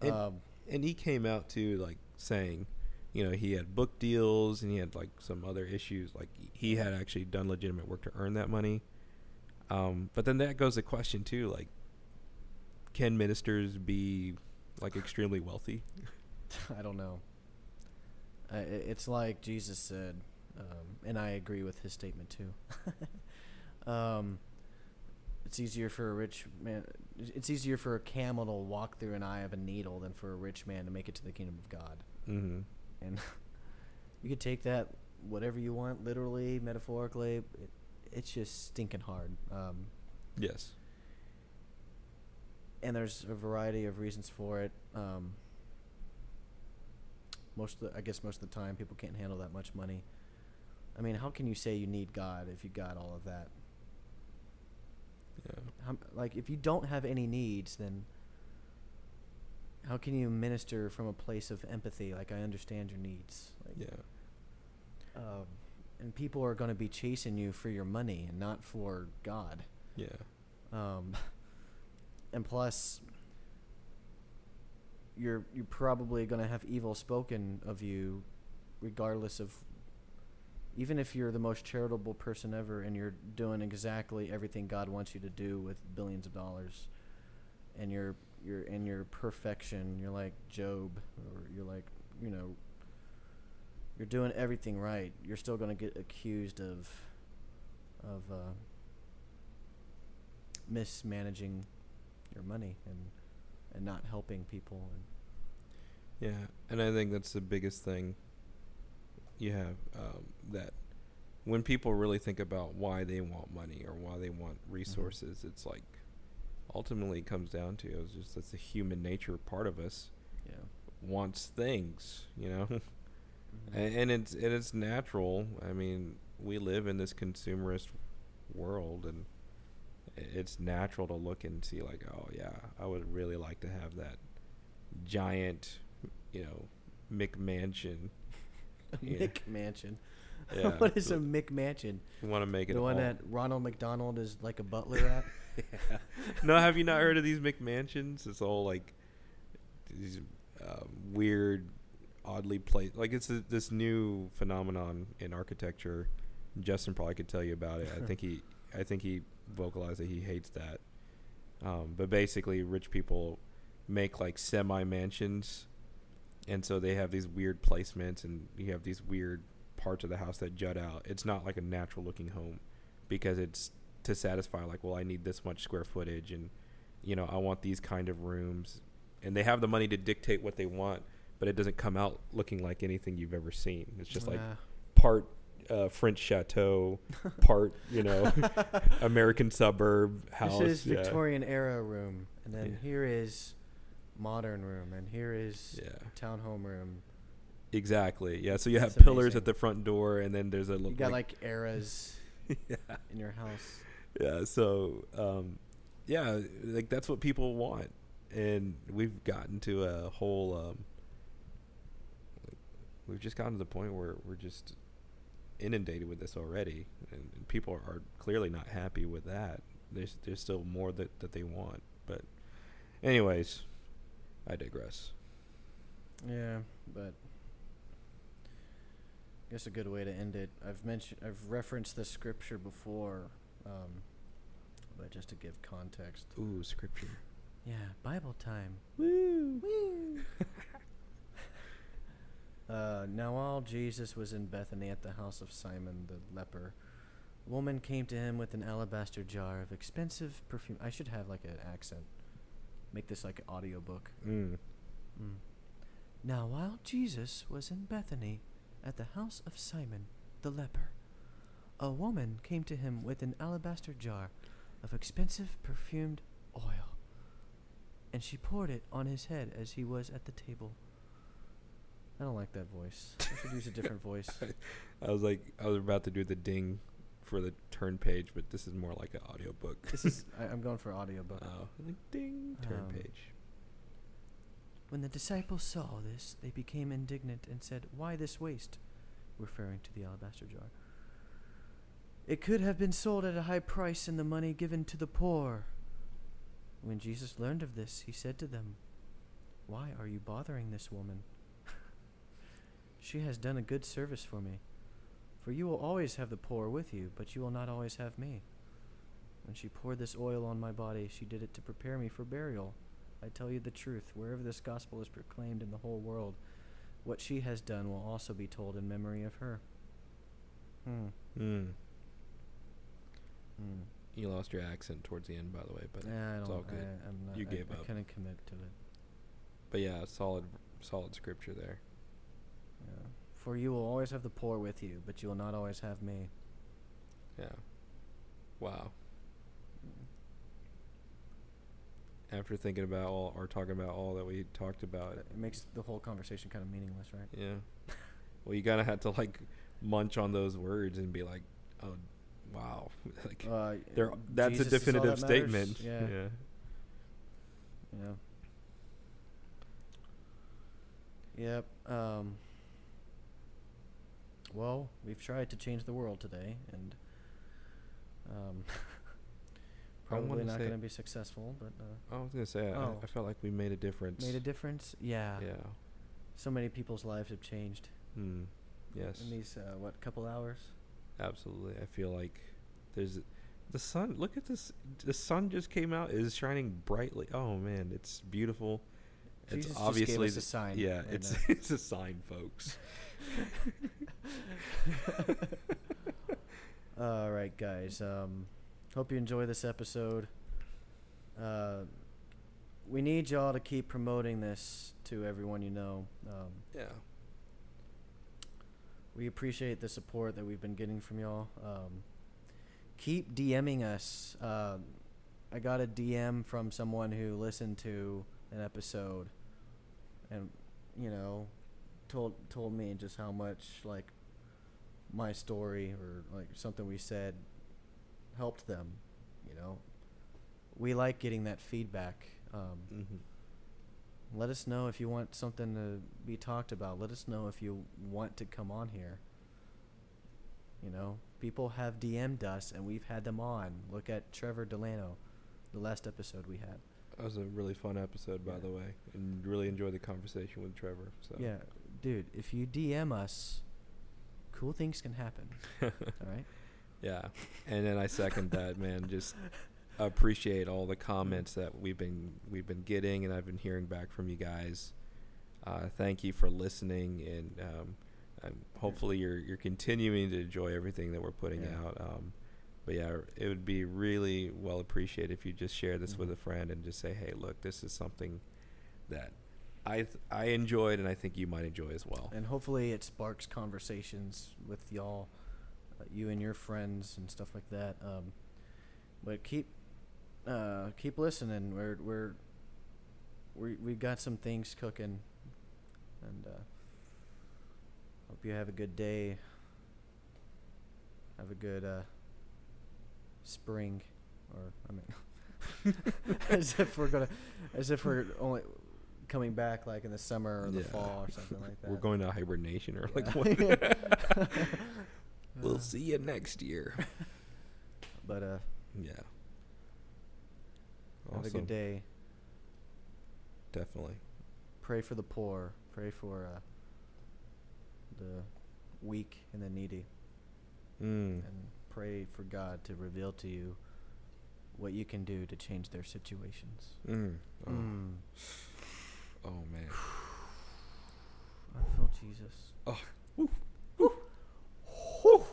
and, Um, and he came out to like saying you know he had book deals and he had like some other issues like he had actually done legitimate work to earn that money um, but then that goes the question too like can ministers be like extremely wealthy (laughs) I don't know. Uh, it's like Jesus said, um, and I agree with his statement too. (laughs) um, it's easier for a rich man. It's easier for a camel to walk through an eye of a needle than for a rich man to make it to the kingdom of God. mm-hmm. And (laughs) you could take that whatever you want, literally, metaphorically. It, it's just stinking hard. Um, yes and there's a variety of reasons for it. Um, most the, I guess most of the time, people can't handle that much money. I mean, how can you say you need God if you got all of that? Yeah How, like, if you don't have any needs, then how can you minister from a place of empathy? Like, I understand your needs. Like, yeah um, and people are going to be chasing you for your money and not for God. yeah Um, (laughs) and plus, you're you're probably gonna have evil spoken of you, regardless of. Even if you're the most charitable person ever and you're doing exactly everything God wants you to do with billions of dollars, and you're you're in your perfection, you're like Job, or you're like you know. you're doing everything right, you're still going to get accused of of uh, mismanaging your money and and not helping people. And Yeah, and I think that's the biggest thing you have um, that when people really think about why they want money or why they want resources, it's like ultimately it comes down to it's just that's the human nature part of us yeah, wants things, you know, (laughs) Mhm. and, and it's and it's natural. I mean, we live in this consumerist world, and it's natural to look and see like, oh yeah, I would really like to have that giant, you know, McMansion. (laughs) yeah. Mick Mansion. Yeah, (laughs) what is a Mick Mansion? You want to make it The one that Ronald McDonald is like a butler at. (laughs) Yeah. no, have you not heard of these McMansions? It's all like these uh, weird, oddly placed. Like it's a, this new phenomenon in architecture. Justin probably could tell you about it. I think he, I think he vocalized that he hates that. Um, but basically, rich people make like semi mansions, and so they have these weird placements, and you have these weird parts of the house that jut out. It's not like a natural looking home because it's to satisfy like, well, I need this much square footage, and you know, I want these kind of rooms, and they have the money to dictate what they want, but it doesn't come out looking like anything you've ever seen. It's just like Ah. part uh, French chateau, (laughs) part you know (laughs) American suburb house. This is yeah. Victorian era room, and then Yeah. here is modern room, and here is Yeah, townhome room. exactly. Yeah, so you have That's pillars amazing. at the front door, and then there's a You little got like eras (laughs) yeah. in your house. yeah so um yeah like that's what people want and we've gotten to a whole um we've just gotten to the point where we're just inundated with this already and, and people are clearly not happy with that there's there's still more that that they want but anyways i digress Yeah, but I guess a good way to end it. I've mentioned, I've referenced this scripture before, um, but just to give context. ooh scripture Yeah, Bible time. woo Woo! (laughs) Uh, now while Jesus was in Bethany at the house of Simon the leper, a woman came to him with an alabaster jar of expensive perfume. I should have like an accent. Make this like an audiobook. mm. Mm. Now while Jesus was in Bethany at the house of Simon the leper, a woman came to him with an alabaster jar of expensive perfumed oil, and she poured it on his head as he was at the table. I don't like that voice. I should use a different voice. (laughs) i was like i was about to do the ding for the turn page but this is more like an audiobook This is (laughs) I, I'm going for audiobook. Oh, like ding, turn Um, page. When the disciples saw this, they became indignant and said, Why this waste? Referring to the alabaster jar. It could have been sold at a high price and the money given to the poor. When Jesus learned of this, he said to them, Why are you bothering this woman? (laughs) she has done a good service for me. For you will always have the poor with you, but you will not always have me. When she poured this oil on my body, she did it to prepare me for burial. I tell you the truth, wherever this gospel is proclaimed in the whole world, what she has done will also be told in memory of her. Hmm. Mm. Hmm. You lost your accent towards the end, by the way, but Yeah, I it's all good. I, I'm not, You I, gave I up. couldn't commit to it. but yeah, solid, solid scripture there. Yeah. For you will always have the poor with you, but you will not always have me. Yeah. Wow. After thinking about all or talking about all that we talked about, It makes the whole conversation kind of meaningless, right? yeah. well, you gotta have to like munch on those words and be like, oh, wow, (laughs) like Uh, they're that's Jesus a definitive that statement. Yeah. yeah. Yeah. Yep. Um, well, we've tried to change the world today, and um, (laughs) probably not going to be successful, but uh, I was gonna say, Oh. I, I felt like we made a difference. made a difference. Yeah. Yeah. So many people's lives have changed Hmm. Yes. in these uh, what couple hours. Absolutely. I feel like there's the sun. Look at this. The sun just came out. It is shining brightly. Oh man, it's beautiful. It's Jesus gave obviously us a sign. yeah, it's (laughs) it's a sign, folks. (laughs) (laughs) All right, guys. Um, hope you enjoy this episode. Uh, we need y'all to keep promoting this to everyone you know. Um, Yeah. we appreciate the support that we've been getting from y'all. Um, keep DMing us. Um, I got a DM from someone who listened to an episode, and you know, told told me just how much like my story or like something we said helped them. You know, we like getting that feedback. Um, hmm let us know if you want something to be talked about. Let us know if you want to come on here. You know, people have DM'd us and we've had them on. Look at Trevor Delano, the last episode we had. That was a really fun episode, by Yeah. the way, and really enjoyed the conversation with Trevor. So Yeah, dude, if you DM us, cool things can happen. (laughs) All right? Yeah, and then I second that, man. Just appreciate all the comments that we've been we've been getting, and I've been hearing back from you guys. Uh, thank you for listening, and um, um, hopefully you're you're continuing to enjoy everything that we're putting Yeah. out. Um, but yeah, it would be really well appreciated if you just share this with Mhm. a friend and just say, "Hey, look, this is something that I I enjoyed, and I think you might enjoy as well." And hopefully it sparks conversations with y'all, uh, you and your friends and stuff like that. Um, but keep uh, keep listening. We're we're we we've got some things cooking, and uh, hope you have a good day. Have a good uh, spring, or I mean, (laughs) as if we're gonna, as if we're only coming back like in the summer or the Yeah. fall or something like that. We're going to hibernation or like what? (laughs) we'll Uh, see you next year. (laughs) But uh, Yeah. have a Awesome. good day. Definitely. Pray for the poor. Pray for uh, the weak and the needy, Mm. and pray for God to reveal to you what you can do to change their situations. Mm. Oh. Mm. Oh man. I feel Jesus. Oh. All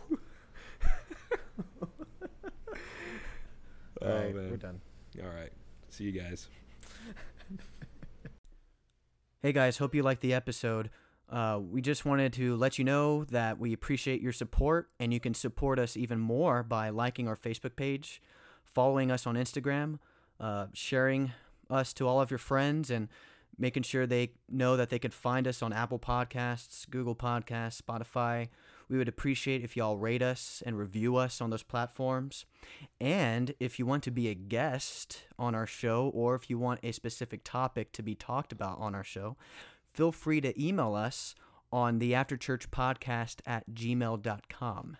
Oh, right, man. we're done. All right. See you guys. (laughs) Hey guys, hope you liked the episode. Uh, we just wanted to let you know that we appreciate your support, and you can support us even more by liking our Facebook page, following us on Instagram, uh, sharing us to all of your friends, and making sure they know that they could find us on Apple Podcasts, Google Podcasts, Spotify. We would appreciate if y'all rate us and review us on those platforms. And if you want to be a guest on our show, or if you want a specific topic to be talked about on our show, feel free to email us on the afterchurch podcast at gmail.com.